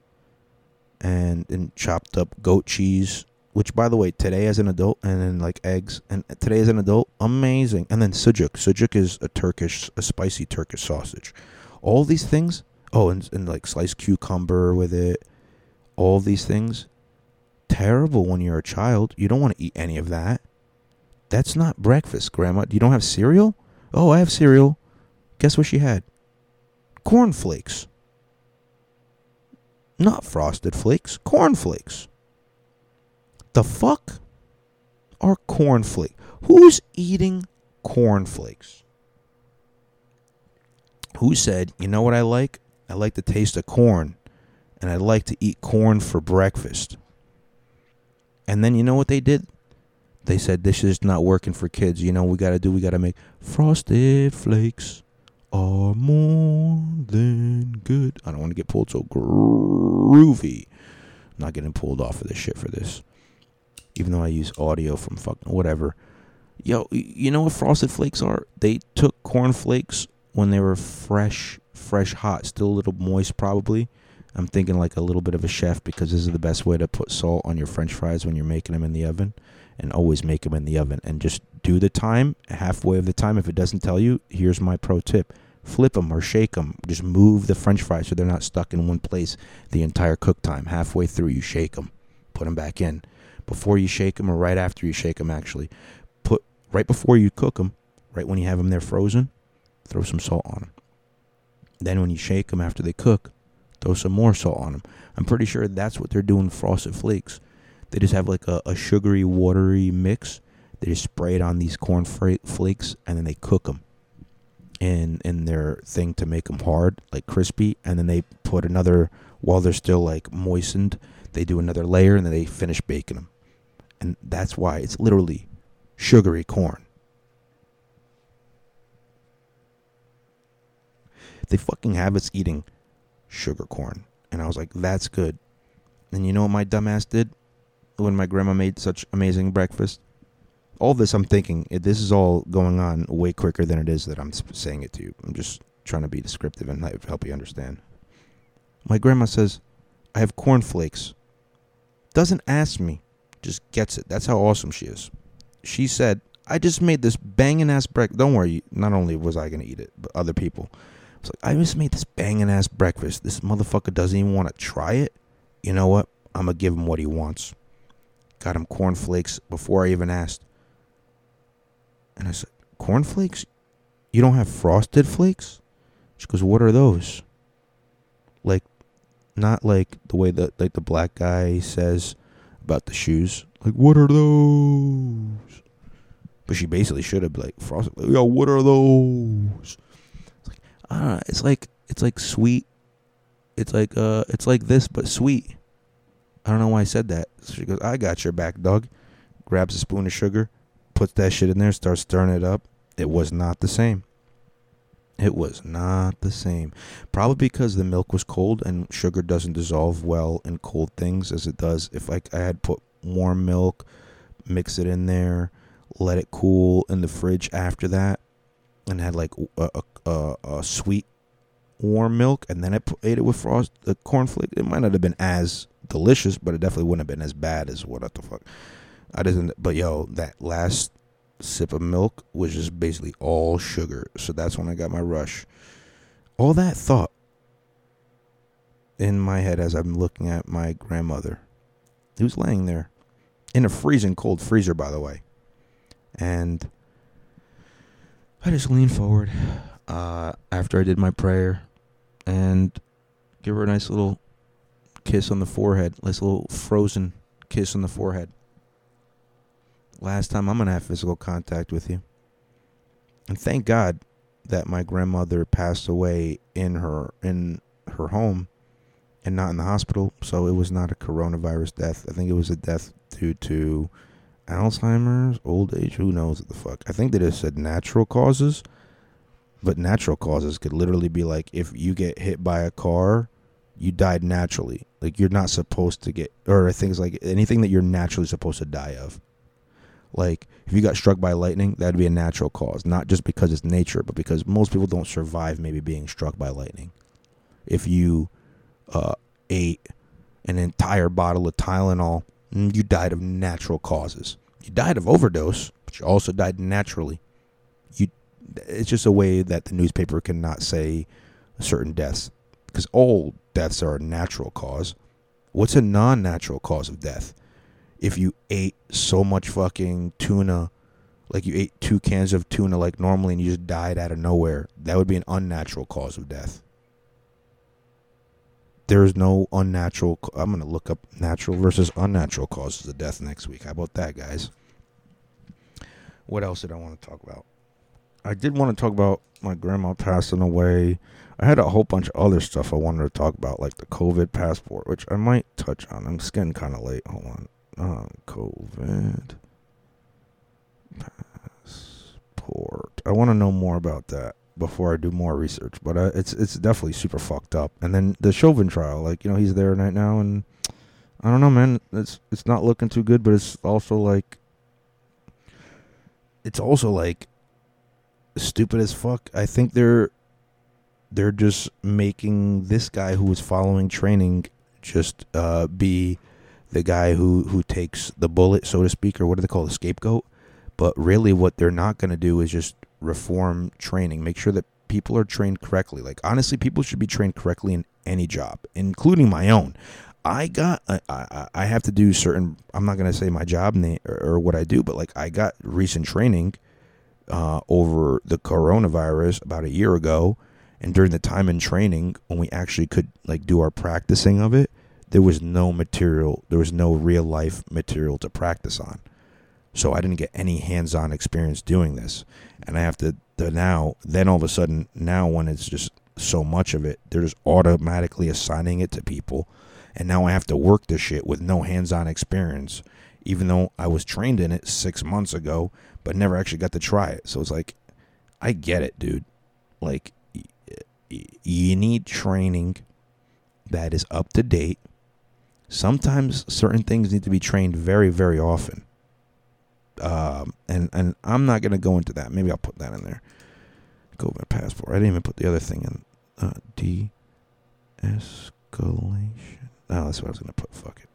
S1: and and chopped up goat cheese which by the way, today as an adult, and then like eggs, and today as an adult, amazing. And then sujuk. Sujuk is a Turkish, a spicy Turkish sausage. All these things. Oh, and, and like sliced cucumber with it. All these things. Terrible when you're a child. You don't want to eat any of that. That's not breakfast, Grandma. You don't have cereal? Oh, I have cereal. Guess what she had? Cornflakes. Not frosted flakes, cornflakes. The fuck are cornflakes? Who's eating cornflakes? Who said, you know what I like? I like the taste of corn, and I like to eat corn for breakfast. And then you know what they did? They said this is not working for kids. You know we got to do? We got to make frosted flakes are more than good. I don't want to get pulled so groovy. I'm not getting pulled off of this shit for this even though I use audio from fucking whatever. Yo, you know what frosted flakes are? They took corn flakes when they were fresh, fresh hot, still a little moist probably. I'm thinking like a little bit of a chef because this is the best way to put salt on your french fries when you're making them in the oven and always make them in the oven and just do the time halfway of the time if it doesn't tell you here's my pro tip flip them or shake them just move the french fries so they're not stuck in one place the entire cook time halfway through you shake them put them back in before you shake them or right after you shake them actually. Put right before you cook them right when you have them there frozen throw some salt on them then when you shake them after they cook throw some more salt on them i'm pretty sure that's what they're doing frosted flakes. They just have like a, a sugary watery mix. They just spray it on these corn flakes and then they cook them in in their thing to make them hard, like crispy, and then they put another while they're still like moistened. They do another layer and then they finish baking them, and that's why it's literally sugary corn. They fucking have us eating sugar corn, and I was like, that's good. And you know what my dumbass did when my grandma made such amazing breakfast? all this I'm thinking eh, this is all going on way quicker than it is that I'm saying it to you. I'm just trying to be descriptive and help you understand. My grandma says, "I have cornflakes." Doesn't ask me, just gets it. That's how awesome she is. She said, "I just made this banging ass breakfast. Don't worry. Not only was I gonna eat it, but other people." Like I just made this banging ass breakfast. This motherfucker doesn't even want to try it. You know what? I'm gonna give him what he wants. Got him cornflakes before I even asked. And I said, Cornflakes? You don't have frosted flakes? She goes, What are those? Like, not like the way that like the black guy says about the shoes. Like, what are those? But she basically should have like frosted. Like, Yo, what are those? It's like, ah, it's like it's like sweet. It's like uh, it's like this but sweet. I don't know why I said that. So she goes, I got your back, dog. Grabs a spoon of sugar, puts that shit in there, starts stirring it up. It was not the same. It was not the same. Probably because the milk was cold and sugar doesn't dissolve well in cold things as it does if I had put warm milk, mix it in there, let it cool in the fridge after that, and had like a, a, a sweet warm milk, and then I ate it with frost the cornflake. It might not have been as delicious, but it definitely wouldn't have been as bad as what the fuck. I didn't. But yo, that last sip of milk which is basically all sugar. So that's when I got my rush. All that thought in my head as I'm looking at my grandmother, who's laying there in a freezing cold freezer, by the way. And I just leaned forward uh, after I did my prayer and give her a nice little kiss on the forehead, nice little frozen kiss on the forehead last time I'm going to have physical contact with you. And thank God that my grandmother passed away in her in her home and not in the hospital, so it was not a coronavirus death. I think it was a death due to Alzheimer's, old age, who knows what the fuck. I think they just said natural causes, but natural causes could literally be like if you get hit by a car, you died naturally. Like you're not supposed to get or things like anything that you're naturally supposed to die of. Like if you got struck by lightning, that'd be a natural cause, not just because it's nature, but because most people don't survive maybe being struck by lightning. If you uh, ate an entire bottle of Tylenol, mm, you died of natural causes. You died of overdose, but you also died naturally. You, it's just a way that the newspaper cannot say certain deaths because all deaths are a natural cause. What's a non-natural cause of death? If you ate so much fucking tuna, like you ate two cans of tuna like normally and you just died out of nowhere, that would be an unnatural cause of death. There is no unnatural. I'm going to look up natural versus unnatural causes of death next week. How about that, guys? What else did I want to talk about? I did want to talk about my grandma passing away. I had a whole bunch of other stuff I wanted to talk about, like the COVID passport, which I might touch on. I'm getting kind of late. Hold on uh, COVID passport. I want to know more about that before I do more research. But uh, it's it's definitely super fucked up. And then the Chauvin trial, like you know, he's there right now, and I don't know, man. It's it's not looking too good. But it's also like it's also like stupid as fuck. I think they're they're just making this guy who was following training just uh, be the guy who who takes the bullet, so to speak, or what do they call the scapegoat? But really, what they're not going to do is just reform training, make sure that people are trained correctly. Like honestly, people should be trained correctly in any job, including my own. I got I, I, have to do certain. I'm not going to say my job name or, or, what I do, but like I got recent training uh, over the coronavirus about a year ago, and during the time in training when we actually could like do our practicing of it there was no material, there was no real life material to practice on. So I didn't get any hands-on experience doing this, and I have to the now. Then all of a sudden, now when it's just so much of it, they're just automatically assigning it to people, and now I have to work this shit with no hands-on experience, even though I was trained in it six months ago, but never actually got to try it. So it's like, I get it, dude. Like, you need training that is up to date. Sometimes certain things need to be trained very, very often. Um, and and I'm not gonna go into that. Maybe I'll put that in there. My passport. I didn't even put the other thing in. Uh, de-escalation. No, that's what I was gonna put. Fuck it.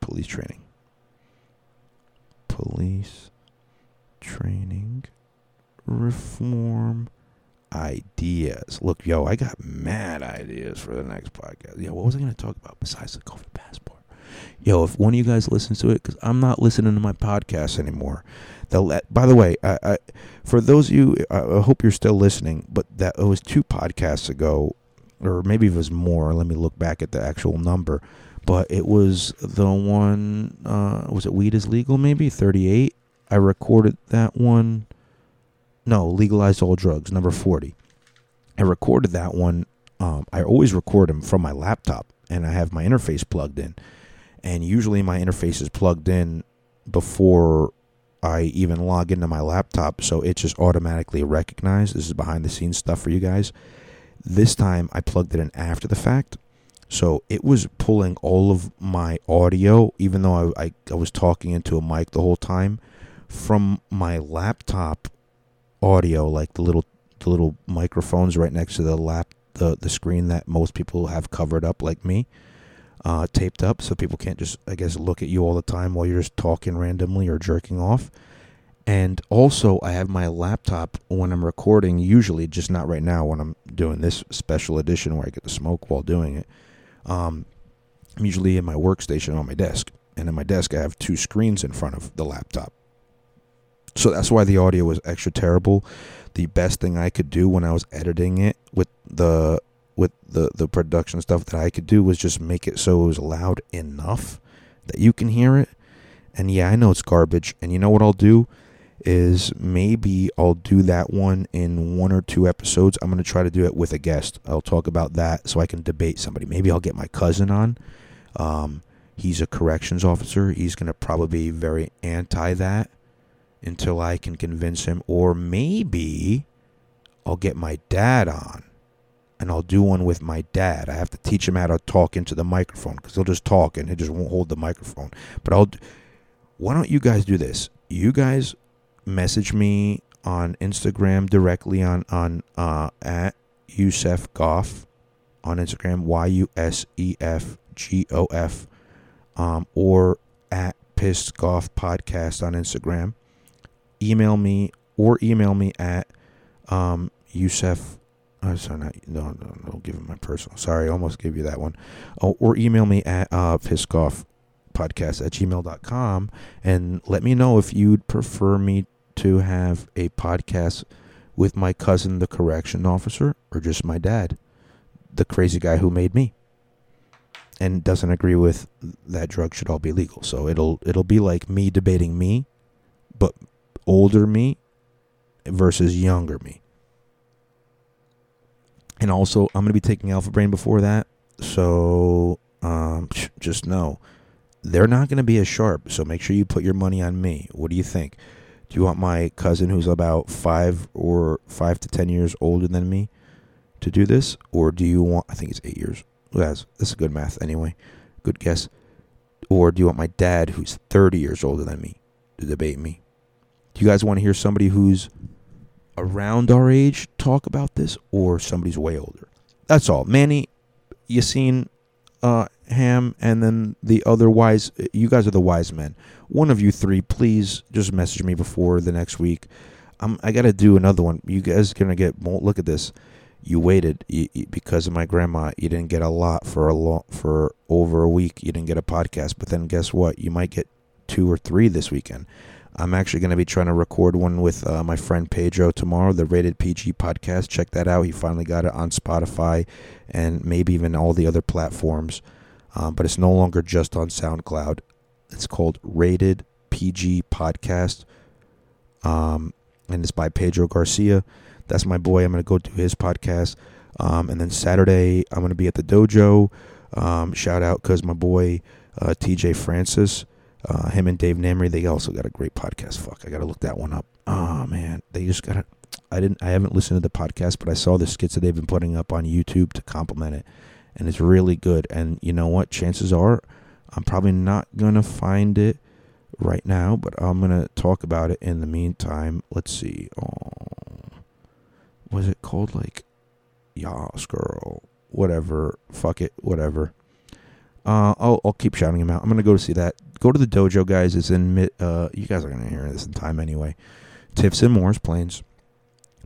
S1: Police training. Police training reform ideas. Look, yo, I got mad ideas for the next podcast. Yo, what was I going to talk about besides the COVID passport? Yo, if one of you guys listens to it, because I'm not listening to my podcast anymore. Let, by the way, I, I, for those of you, I hope you're still listening, but that it was two podcasts ago, or maybe it was more. Let me look back at the actual number. But it was the one, uh, was it Weed is Legal, maybe? 38? I recorded that one no, legalize all drugs, number 40. I recorded that one. Um, I always record them from my laptop, and I have my interface plugged in. And usually my interface is plugged in before I even log into my laptop, so it just automatically recognized. This is behind the scenes stuff for you guys. This time I plugged it in after the fact, so it was pulling all of my audio, even though I, I, I was talking into a mic the whole time, from my laptop audio, like the little the little microphones right next to the lap the the screen that most people have covered up, like me, uh, taped up, so people can't just I guess look at you all the time while you're just talking randomly or jerking off. And also, I have my laptop when I'm recording. Usually, just not right now when I'm doing this special edition where I get to smoke while doing it. Um, I'm usually in my workstation on my desk, and in my desk I have two screens in front of the laptop. So that's why the audio was extra terrible. The best thing I could do when I was editing it with the with the the production stuff that I could do was just make it so it was loud enough that you can hear it. And yeah, I know it's garbage. And you know what I'll do is maybe I'll do that one in one or two episodes. I'm going to try to do it with a guest. I'll talk about that so I can debate somebody. Maybe I'll get my cousin on. Um, he's a corrections officer. He's going to probably be very anti that until I can convince him. Or maybe I'll get my dad on and I'll do one with my dad. I have to teach him how to talk into the microphone because he'll just talk and he just won't hold the microphone. But I'll. Why don't you guys do this? You guys message me on Instagram directly on on uh, at Yusef Goff on Instagram Y U S E F G O F um, or at Pissed Golf Podcast on Instagram email me or email me at um, Yusef. Oh, sorry, not, no, no, no, give him my personal. Sorry, I almost gave you that one. Oh, or email me at uh, podcast at gmail.com and let me know if you'd prefer me to have a podcast with my cousin, the correction officer, or just my dad, the crazy guy who made me and doesn't agree with that drugs should all be legal. So it'll it'll be like me debating me, but older me versus younger me. And also, I'm going to be taking Alpha Brain before that. So um, just know they're not going to be as sharp. So make sure you put your money on me. What do you think? Do you want my cousin, who's about five or five to ten years older than me, to do this, or do you want? I think it's eight years. That's that's good math anyway. Good guess. Or do you want my dad, who's thirty years older than me, to debate me? Do you guys want to hear somebody who's around our age talk about this or somebody's way older? That's all. Manny, seen uh, Ham and then the other wise, you guys are the wise men. One of you three, please just message me before the next week. I'm, I got to do another one. You guys going to get, more look at this. You waited you, you, because of my grandma. You didn't get a lot for a lot for over a week. You didn't get a podcast, but then guess what? You might get two or three this weekend. I'm actually going to be trying to record one with uh, my friend Pedro tomorrow, the Rated PG podcast. Check that out. He finally got it on Spotify and maybe even all the other platforms. Um, but it's no longer just on SoundCloud. It's called Rated PG Podcast. Um, and it's by Pedro Garcia. That's my boy. I'm going to go do his podcast. Um, and then Saturday, I'm going to be at the dojo. Um, shout out because my boy uh, TJ Francis, uh, him and Dave Namry, they also got a great podcast. Fuck, I got to look that one up. Oh man, they just got. I didn't. I haven't listened to the podcast, but I saw the skits that they've been putting up on YouTube to compliment it, and it's really good. And you know what? Chances are, I'm probably not gonna find it right now, but I'm gonna talk about it in the meantime. Let's see. Oh, was it called like Yas Girl? Whatever. Fuck it. Whatever. Uh, I'll I'll keep shouting him out. I'm gonna go to see that. Go to the dojo, guys. It's in. Uh, you guys are gonna hear this in time anyway. Tiffs and Morris Plains.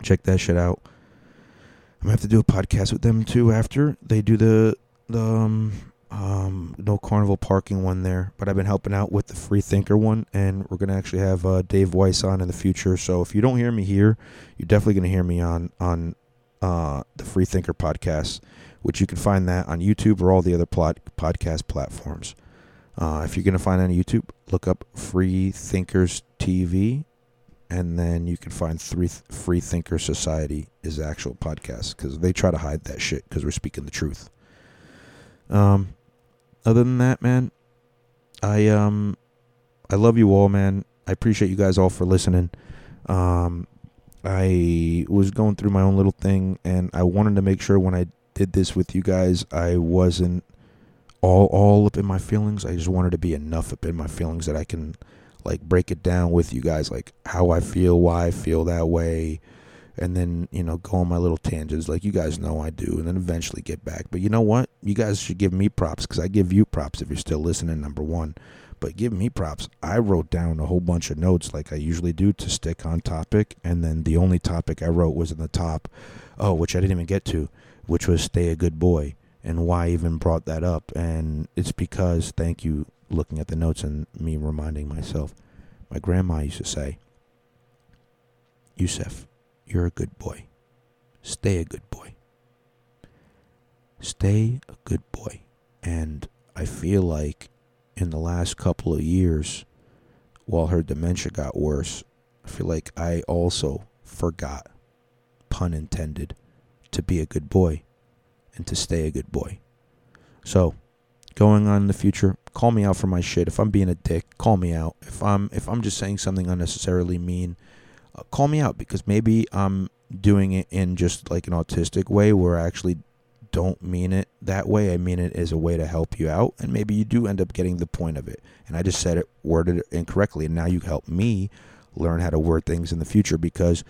S1: Check that shit out. I'm gonna have to do a podcast with them too after they do the the um, um no carnival parking one there. But I've been helping out with the free thinker one, and we're gonna actually have uh, Dave Weiss on in the future. So if you don't hear me here, you're definitely gonna hear me on on uh, the Free Thinker podcast, which you can find that on YouTube or all the other plot podcast platforms. Uh, if you're gonna find it on YouTube, look up Free Thinkers TV and then you can find three free thinker society is actual podcast because they try to hide that shit because we're speaking the truth. Um other than that man i um i love you all man. I appreciate you guys all for listening. Um i was going through my own little thing and i wanted to make sure when i did this with you guys i wasn't all all up in my feelings i just wanted to be enough up in my feelings that i can like break it down with you guys like how I feel, why I feel that way, and then you know go on my little tangents like you guys know I do, and then eventually get back. But you know what? You guys should give me props because I give you props if you're still listening. Number one, but give me props. I wrote down a whole bunch of notes like I usually do to stick on topic, and then the only topic I wrote was in the top. Oh, which I didn't even get to, which was stay a good boy and why I even brought that up. And it's because, thank you, looking at the notes and me reminding myself. My grandma used to say, Yusuf, you're a good boy. Stay a good boy. Stay a good boy. And I feel like in the last couple of years, while her dementia got worse, I feel like I also forgot, pun intended, to be a good boy and to stay a good boy. So, going on in the future, call me out for my shit. If I'm being a dick, call me out. If I'm if I'm just saying something unnecessarily mean, uh, call me out because maybe I'm doing it in just like an autistic way where I actually don't mean it that way. I mean it as a way to help you out, and maybe you do end up getting the point of it. And I just said it worded it incorrectly, and now you help me learn how to word things in the future because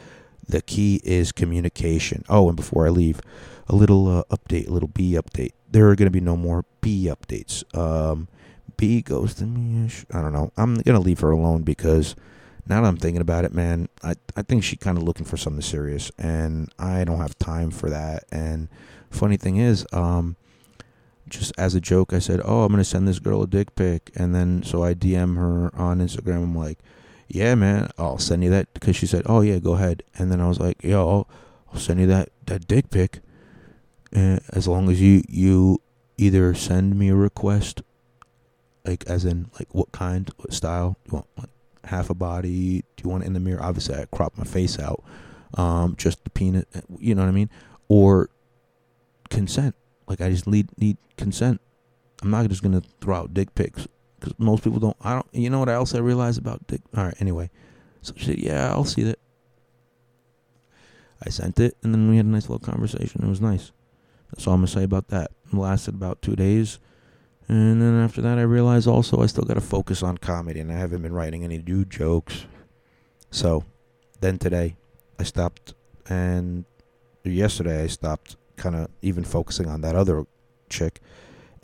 S1: the key is communication. Oh, and before I leave, a little uh, update, a little B update. There are going to be no more B updates. Um, B goes to me. I don't know. I'm gonna leave her alone because now that I'm thinking about it, man, I I think she's kind of looking for something serious, and I don't have time for that. And funny thing is, um, just as a joke, I said, "Oh, I'm gonna send this girl a dick pic," and then so I DM her on Instagram. I'm like, "Yeah, man, I'll send you that," because she said, "Oh yeah, go ahead." And then I was like, "Yo, I'll, I'll send you that that dick pic, uh, as long as you you either send me a request like as in like what kind, what style? You want like half a body? Do you want it in the mirror? Obviously, I crop my face out, um, just the penis. You know what I mean? Or consent. Like I just need need consent. I'm not just gonna throw out dick pics because most people don't. I don't. You know what else I realized about dick? All right. Anyway, so she said, "Yeah, I'll see that." I sent it, and then we had a nice little conversation. It was nice. That's all I'm gonna say about that. It lasted about two days. And then after that, I realized also I still got to focus on comedy, and I haven't been writing any new jokes. So then today, I stopped, and yesterday, I stopped kind of even focusing on that other chick.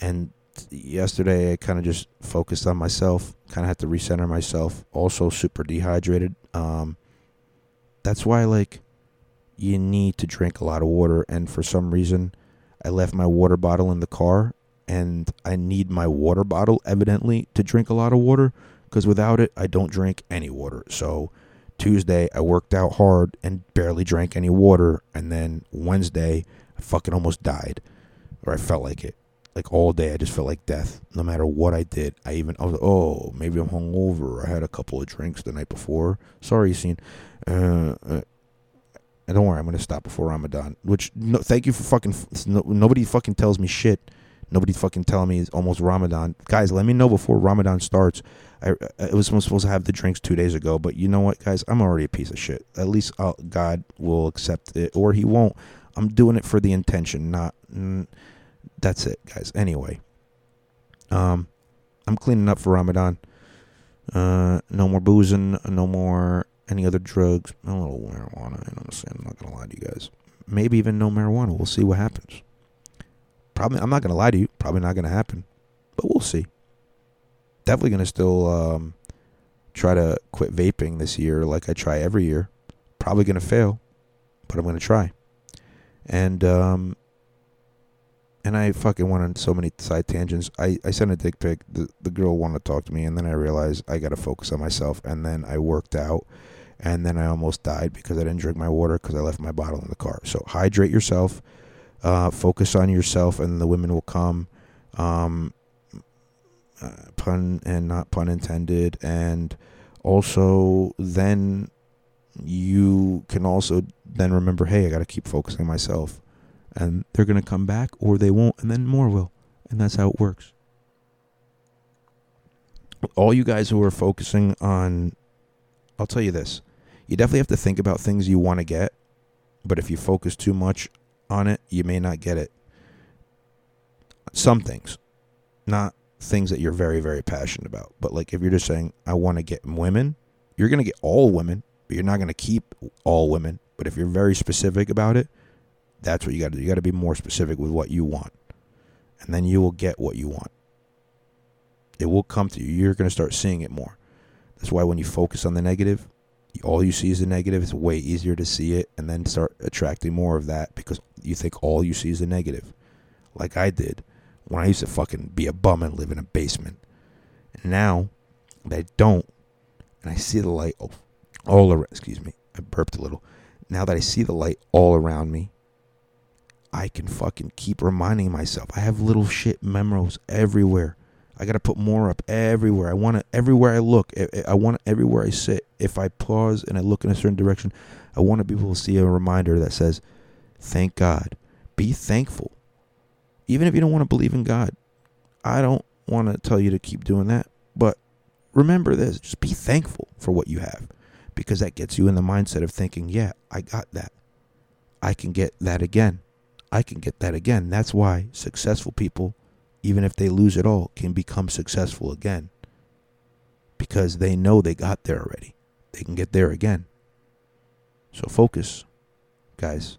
S1: And yesterday, I kind of just focused on myself, kind of had to recenter myself. Also, super dehydrated. Um, that's why, like, you need to drink a lot of water. And for some reason, I left my water bottle in the car and I need my water bottle evidently to drink a lot of water because without it I don't drink any water. So Tuesday I worked out hard and barely drank any water and then Wednesday I fucking almost died or I felt like it. like all day. I just felt like death. No matter what I did, I even I was oh maybe I'm hungover. I had a couple of drinks the night before. Sorry, scene. Uh, uh, and don't worry, I'm gonna stop before Ramadan. Which no, thank you for fucking. No, nobody fucking tells me shit. Nobody fucking telling me it's almost Ramadan. Guys, let me know before Ramadan starts. I, I was supposed to have the drinks two days ago, but you know what, guys? I'm already a piece of shit. At least I'll, God will accept it, or He won't. I'm doing it for the intention, not. Mm, that's it, guys. Anyway, um, I'm cleaning up for Ramadan. Uh, no more boozing, no more any other drugs, a little I'm not gonna lie to you guys. Maybe even no marijuana. We'll see what happens. Probably, I'm not gonna lie to you. Probably not gonna happen, but we'll see. Definitely gonna still um, try to quit vaping this year, like I try every year. Probably gonna fail, but I'm gonna try. And um, and I fucking went on so many side tangents. I, I sent a dick pic. The, the girl wanted to talk to me, and then I realized I got to focus on myself. And then I worked out, and then I almost died because I didn't drink my water because I left my bottle in the car. So hydrate yourself, uh, focus on yourself, and the women will come. Um, uh, pun and not pun intended. And also, then you can also then remember, hey, I got to keep focusing on myself and they're going to come back or they won't and then more will and that's how it works all you guys who are focusing on i'll tell you this you definitely have to think about things you want to get but if you focus too much on it you may not get it some things not things that you're very very passionate about but like if you're just saying i want to get women you're going to get all women but you're not going to keep all women but if you're very specific about it that's what you got to do. You got to be more specific with what you want. And then you will get what you want. It will come to you. You're going to start seeing it more. That's why when you focus on the negative, all you see is the negative. It's way easier to see it and then start attracting more of that because you think all you see is the negative. Like I did when I used to fucking be a bum and live in a basement. And now that I don't, and I see the light all around, excuse me, I burped a little. Now that I see the light all around me, I can fucking keep reminding myself. I have little shit memos everywhere. I got to put more up everywhere. I want to everywhere I look. I want everywhere I sit. If I pause and I look in a certain direction, I want to be able to see a reminder that says, "Thank God." Be thankful. Even if you don't want to believe in God, I don't want to tell you to keep doing that, but remember this, just be thankful for what you have because that gets you in the mindset of thinking, "Yeah, I got that. I can get that again." I can get that again. That's why successful people, even if they lose it all, can become successful again. Because they know they got there already. They can get there again. So focus, guys.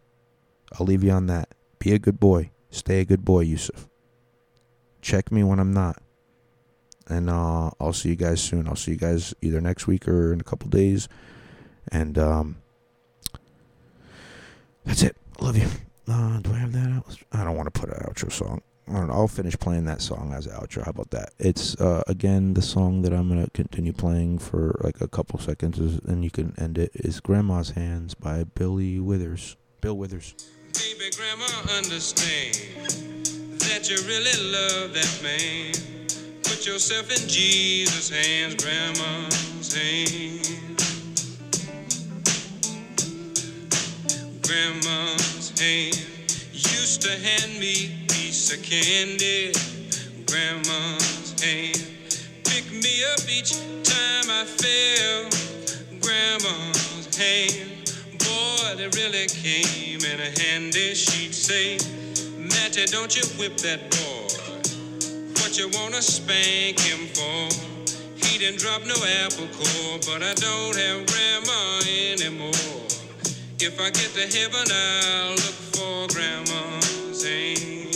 S1: I'll leave you on that. Be a good boy. Stay a good boy, Yusuf. Check me when I'm not. And uh, I'll see you guys soon. I'll see you guys either next week or in a couple days. And um, that's it. Love you. Uh, do I have that out? I don't want to put an outro song. I don't know. I'll finish playing that song as an outro. How about that? It's uh, again the song that I'm gonna continue playing for like a couple seconds, and you can end it. Is "Grandma's Hands" by Billy Withers. Bill Withers.
S2: Baby, grandma, understand that you really love that man. Put yourself in Jesus' hands, grandma's hands. Grandma's hand used to hand me piece of candy. Grandma's hand pick me up each time I fell. Grandma's hand, boy, they really came in a handy. She'd say, Matty, don't you whip that boy. What you wanna spank him for? He didn't drop no apple core, but I don't have grandma anymore. If I get to heaven, I'll look for grandma's hand.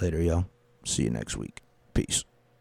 S1: Later, y'all. See you next week. Peace.